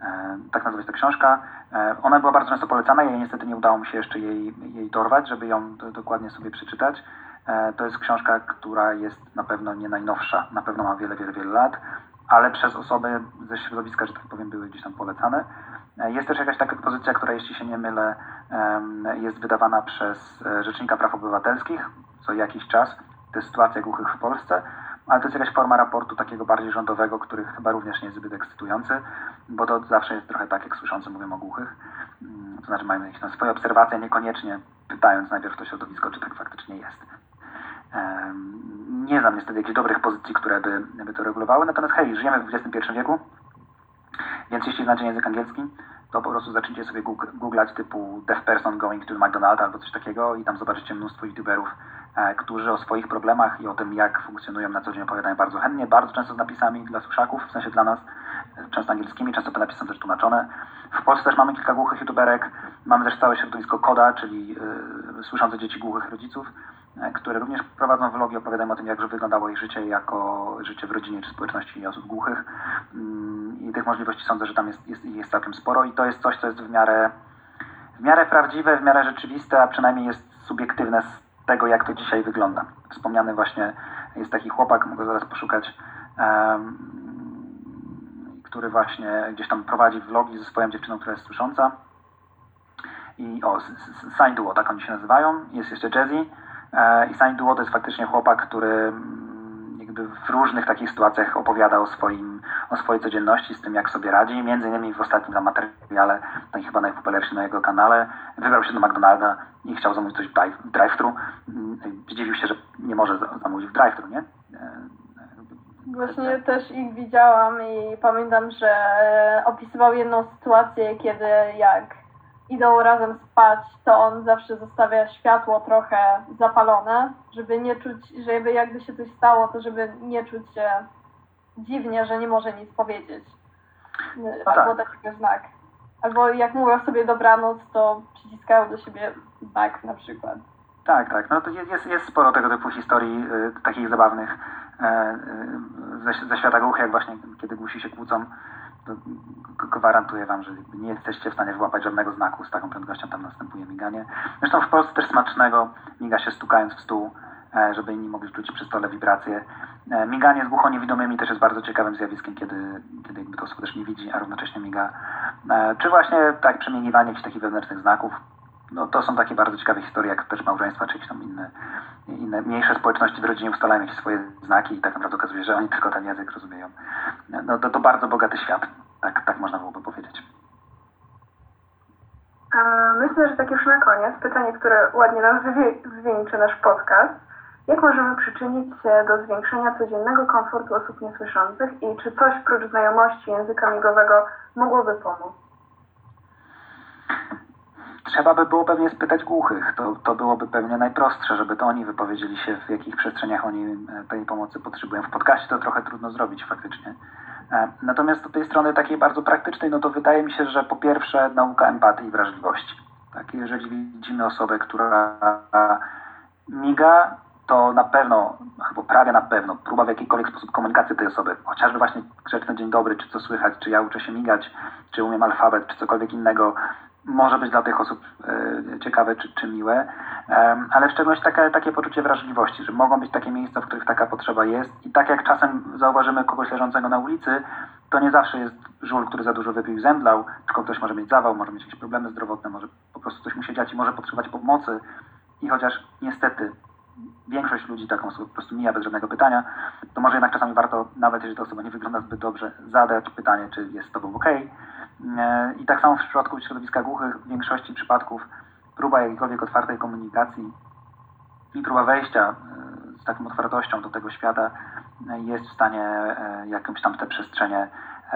E, tak nazywa się ta książka. E, ona była bardzo często polecana, jej niestety nie udało mi się jeszcze jej, jej dorwać, żeby ją dokładnie sobie przeczytać. To jest książka, która jest na pewno nie najnowsza, na pewno ma wiele, wiele, wiele lat, ale przez osoby ze środowiska, że tak powiem, były gdzieś tam polecane. Jest też jakaś taka pozycja, która, jeśli się nie mylę, jest wydawana przez e, Rzecznika Praw Obywatelskich co jakiś czas. To jest sytuacja głuchych w Polsce, ale to jest jakaś forma raportu takiego bardziej rządowego, który chyba również nie jest zbyt ekscytujący, bo to zawsze jest trochę tak, jak słyszący mówią o głuchych. Mm, to znaczy mają jakieś tam swoje obserwacje, niekoniecznie pytając najpierw to środowisko, czy tak faktycznie jest. Nie znam niestety jakichś dobrych pozycji, które by, by to regulowały, natomiast hej, żyjemy w XXI wieku, więc jeśli znacie język angielski, to po prostu zacznijcie sobie googlać typu deaf person going to McDonald's albo coś takiego i tam zobaczycie mnóstwo youtuberów, którzy o swoich problemach i o tym, jak funkcjonują na co dzień opowiadają bardzo chętnie, bardzo często z napisami dla suszaków, w sensie dla nas, e, często angielskimi, często te napisy są też tłumaczone. W Polsce też mamy kilka głuchych youtuberek, mamy też całe środowisko KODA, czyli yy, słyszące dzieci głuchych rodziców, E, które również prowadzą vlogi, opowiadają o tym, jak wyglądało ich życie jako życie w rodzinie czy społeczności osób głuchych. Mm, I tych możliwości sądzę, że tam jest, jest, jest całkiem sporo i to jest coś, co jest w miarę, w miarę prawdziwe, w miarę rzeczywiste, a przynajmniej jest subiektywne z tego, jak to dzisiaj wygląda. Wspomniany właśnie jest taki chłopak, mogę zaraz poszukać, który właśnie gdzieś tam prowadzi vlogi ze swoją dziewczyną, która jest słysząca. I o, Sign Duo, tak oni się nazywają. Jest jeszcze Jazzy, E, I Saint Duo to jest faktycznie chłopak, który w różnych takich sytuacjach opowiada o, swoim, o swojej codzienności, z tym jak sobie radzi. Między innymi w ostatnim materiale, to chyba najpopularniejszy na jego kanale, wybrał się do McDonalda i chciał zamówić coś w drive-thru. Mm, zdziwił się, że nie może zamówić w drive-thru, nie? E, Właśnie też ich widziałam i pamiętam, że opisywał jedną sytuację, kiedy jak idą razem spać, to on zawsze zostawia światło trochę zapalone, żeby nie czuć, żeby jakby się coś stało, to żeby nie czuć się dziwnie, że nie może nic powiedzieć. Albo tak. takiego znak. Albo jak mówią sobie dobranoc, to przyciskają do siebie znak na przykład. Tak, tak. No to jest, jest, jest sporo tego typu historii y, takich zabawnych y, y, ze, ze świata głuchych, jak właśnie kiedy głusi się kłócą gwarantuję Wam, że nie jesteście w stanie wyłapać żadnego znaku, z taką prędkością tam następuje miganie. Zresztą w Polsce też smacznego miga się stukając w stół, e, żeby inni mogli czuć przy stole wibracje. E, miganie z głuchoniewidomymi też jest bardzo ciekawym zjawiskiem, kiedy, kiedy jakby to osoba też nie widzi, a równocześnie miga. E, czy właśnie tak przemieniwanie jakichś takich wewnętrznych znaków. No, to są takie bardzo ciekawe historie, jak też małżeństwa, czy jakieś tam inne, inne mniejsze społeczności w rodzinie ustalają jakieś swoje znaki i tak naprawdę okazuje się, że oni tylko ten język rozumieją. No, to, to bardzo bogaty świat, tak, tak można byłoby powiedzieć. Myślę, że tak już na koniec, pytanie, które ładnie nam zwieńczy nasz podcast. Jak możemy przyczynić się do zwiększenia codziennego komfortu osób niesłyszących i czy coś prócz znajomości języka migowego mogłoby pomóc? Trzeba by było pewnie spytać głuchych. To, to byłoby pewnie najprostsze, żeby to oni wypowiedzieli się, w jakich przestrzeniach oni e, tej pomocy potrzebują. W podcaście to trochę trudno zrobić faktycznie. E, natomiast od tej strony takiej bardzo praktycznej, no to wydaje mi się, że po pierwsze nauka empatii i wrażliwości. Tak, jeżeli widzimy osobę, która miga, to na pewno, chyba prawie na pewno, próba w jakikolwiek sposób komunikacji tej osoby, chociażby właśnie grzeczny dzień dobry, czy co słychać, czy ja uczę się migać, czy umiem alfabet, czy cokolwiek innego, może być dla tych osób e, ciekawe czy, czy miłe, ale w szczególności takie, takie poczucie wrażliwości, że mogą być takie miejsca, w których taka potrzeba jest. I tak jak czasem zauważymy kogoś leżącego na ulicy, to nie zawsze jest żul, który za dużo wypił i zemdlał, tylko ktoś może mieć zawał, może mieć jakieś problemy zdrowotne, może po prostu coś mu się dziać i może potrzebować pomocy. I chociaż niestety większość ludzi taką osobę po prostu mija bez żadnego pytania, to może jednak czasami warto, nawet jeżeli ta osoba nie wygląda zbyt dobrze, zadać pytanie, czy jest z Tobą ok. I tak samo w przypadku środowiska głuchych, w większości przypadków próba jakiejkolwiek otwartej komunikacji i próba wejścia e, z taką otwartością do tego świata e, jest w stanie e, jakąś tam te przestrzenie,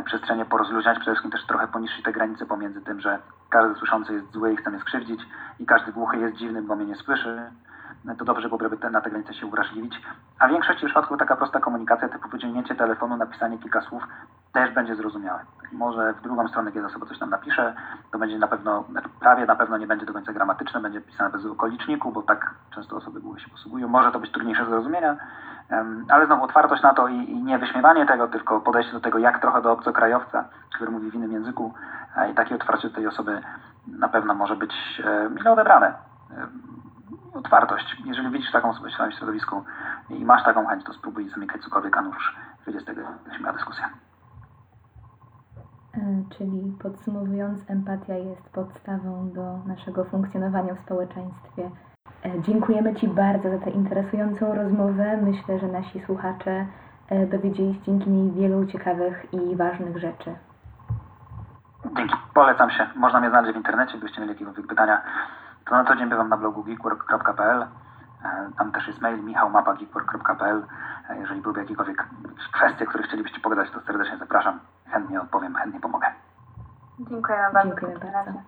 przestrzenie porozluźniać, przede wszystkim też trochę poniżej te granice pomiędzy tym, że każdy słyszący jest zły i chce mnie skrzywdzić i każdy głuchy jest dziwny, bo mnie nie słyszy to dobrze byłoby na te granice się uwrażliwić. A w większości przypadków taka prosta komunikacja, typu wyciągnięcie telefonu, napisanie kilka słów, też będzie zrozumiałe. Może w drugą stronę, kiedy osoba coś tam napisze, to będzie na pewno, znaczy prawie na pewno nie będzie do końca gramatyczne, będzie pisane bez okoliczniku, bo tak często osoby były się posługują. Może to być trudniejsze do zrozumienia, ale znowu otwartość na to i, i nie wyśmiewanie tego, tylko podejście do tego jak trochę do obcokrajowca, który mówi w innym języku i takie otwarcie tej osoby na pewno może być mile odebrane otwartość. Jeżeli widzisz taką osobę w środowisku i masz taką chęć, to spróbuj zamykać cokolwiek, a nuż wyjdzie z tego śmiała dyskusja. E, czyli podsumowując, empatia jest podstawą do naszego funkcjonowania w społeczeństwie. E, dziękujemy Ci bardzo za tę interesującą rozmowę. Myślę, że nasi słuchacze e, dowiedzieli się dzięki niej wielu ciekawych i ważnych rzeczy. Dzięki. Polecam się. Można mnie znaleźć w internecie, gdybyście mieli jakiekolwiek pytania. To na co dzień bywam na blogu geekwork.pl. E, tam też jest mail michałmapa.geekwork.pl. E, jeżeli byłyby jakiekolwiek kwestie, o których chcielibyście pogadać, to serdecznie zapraszam. Chętnie odpowiem, chętnie pomogę. Dziękuję bardzo. Dziękuję bardzo.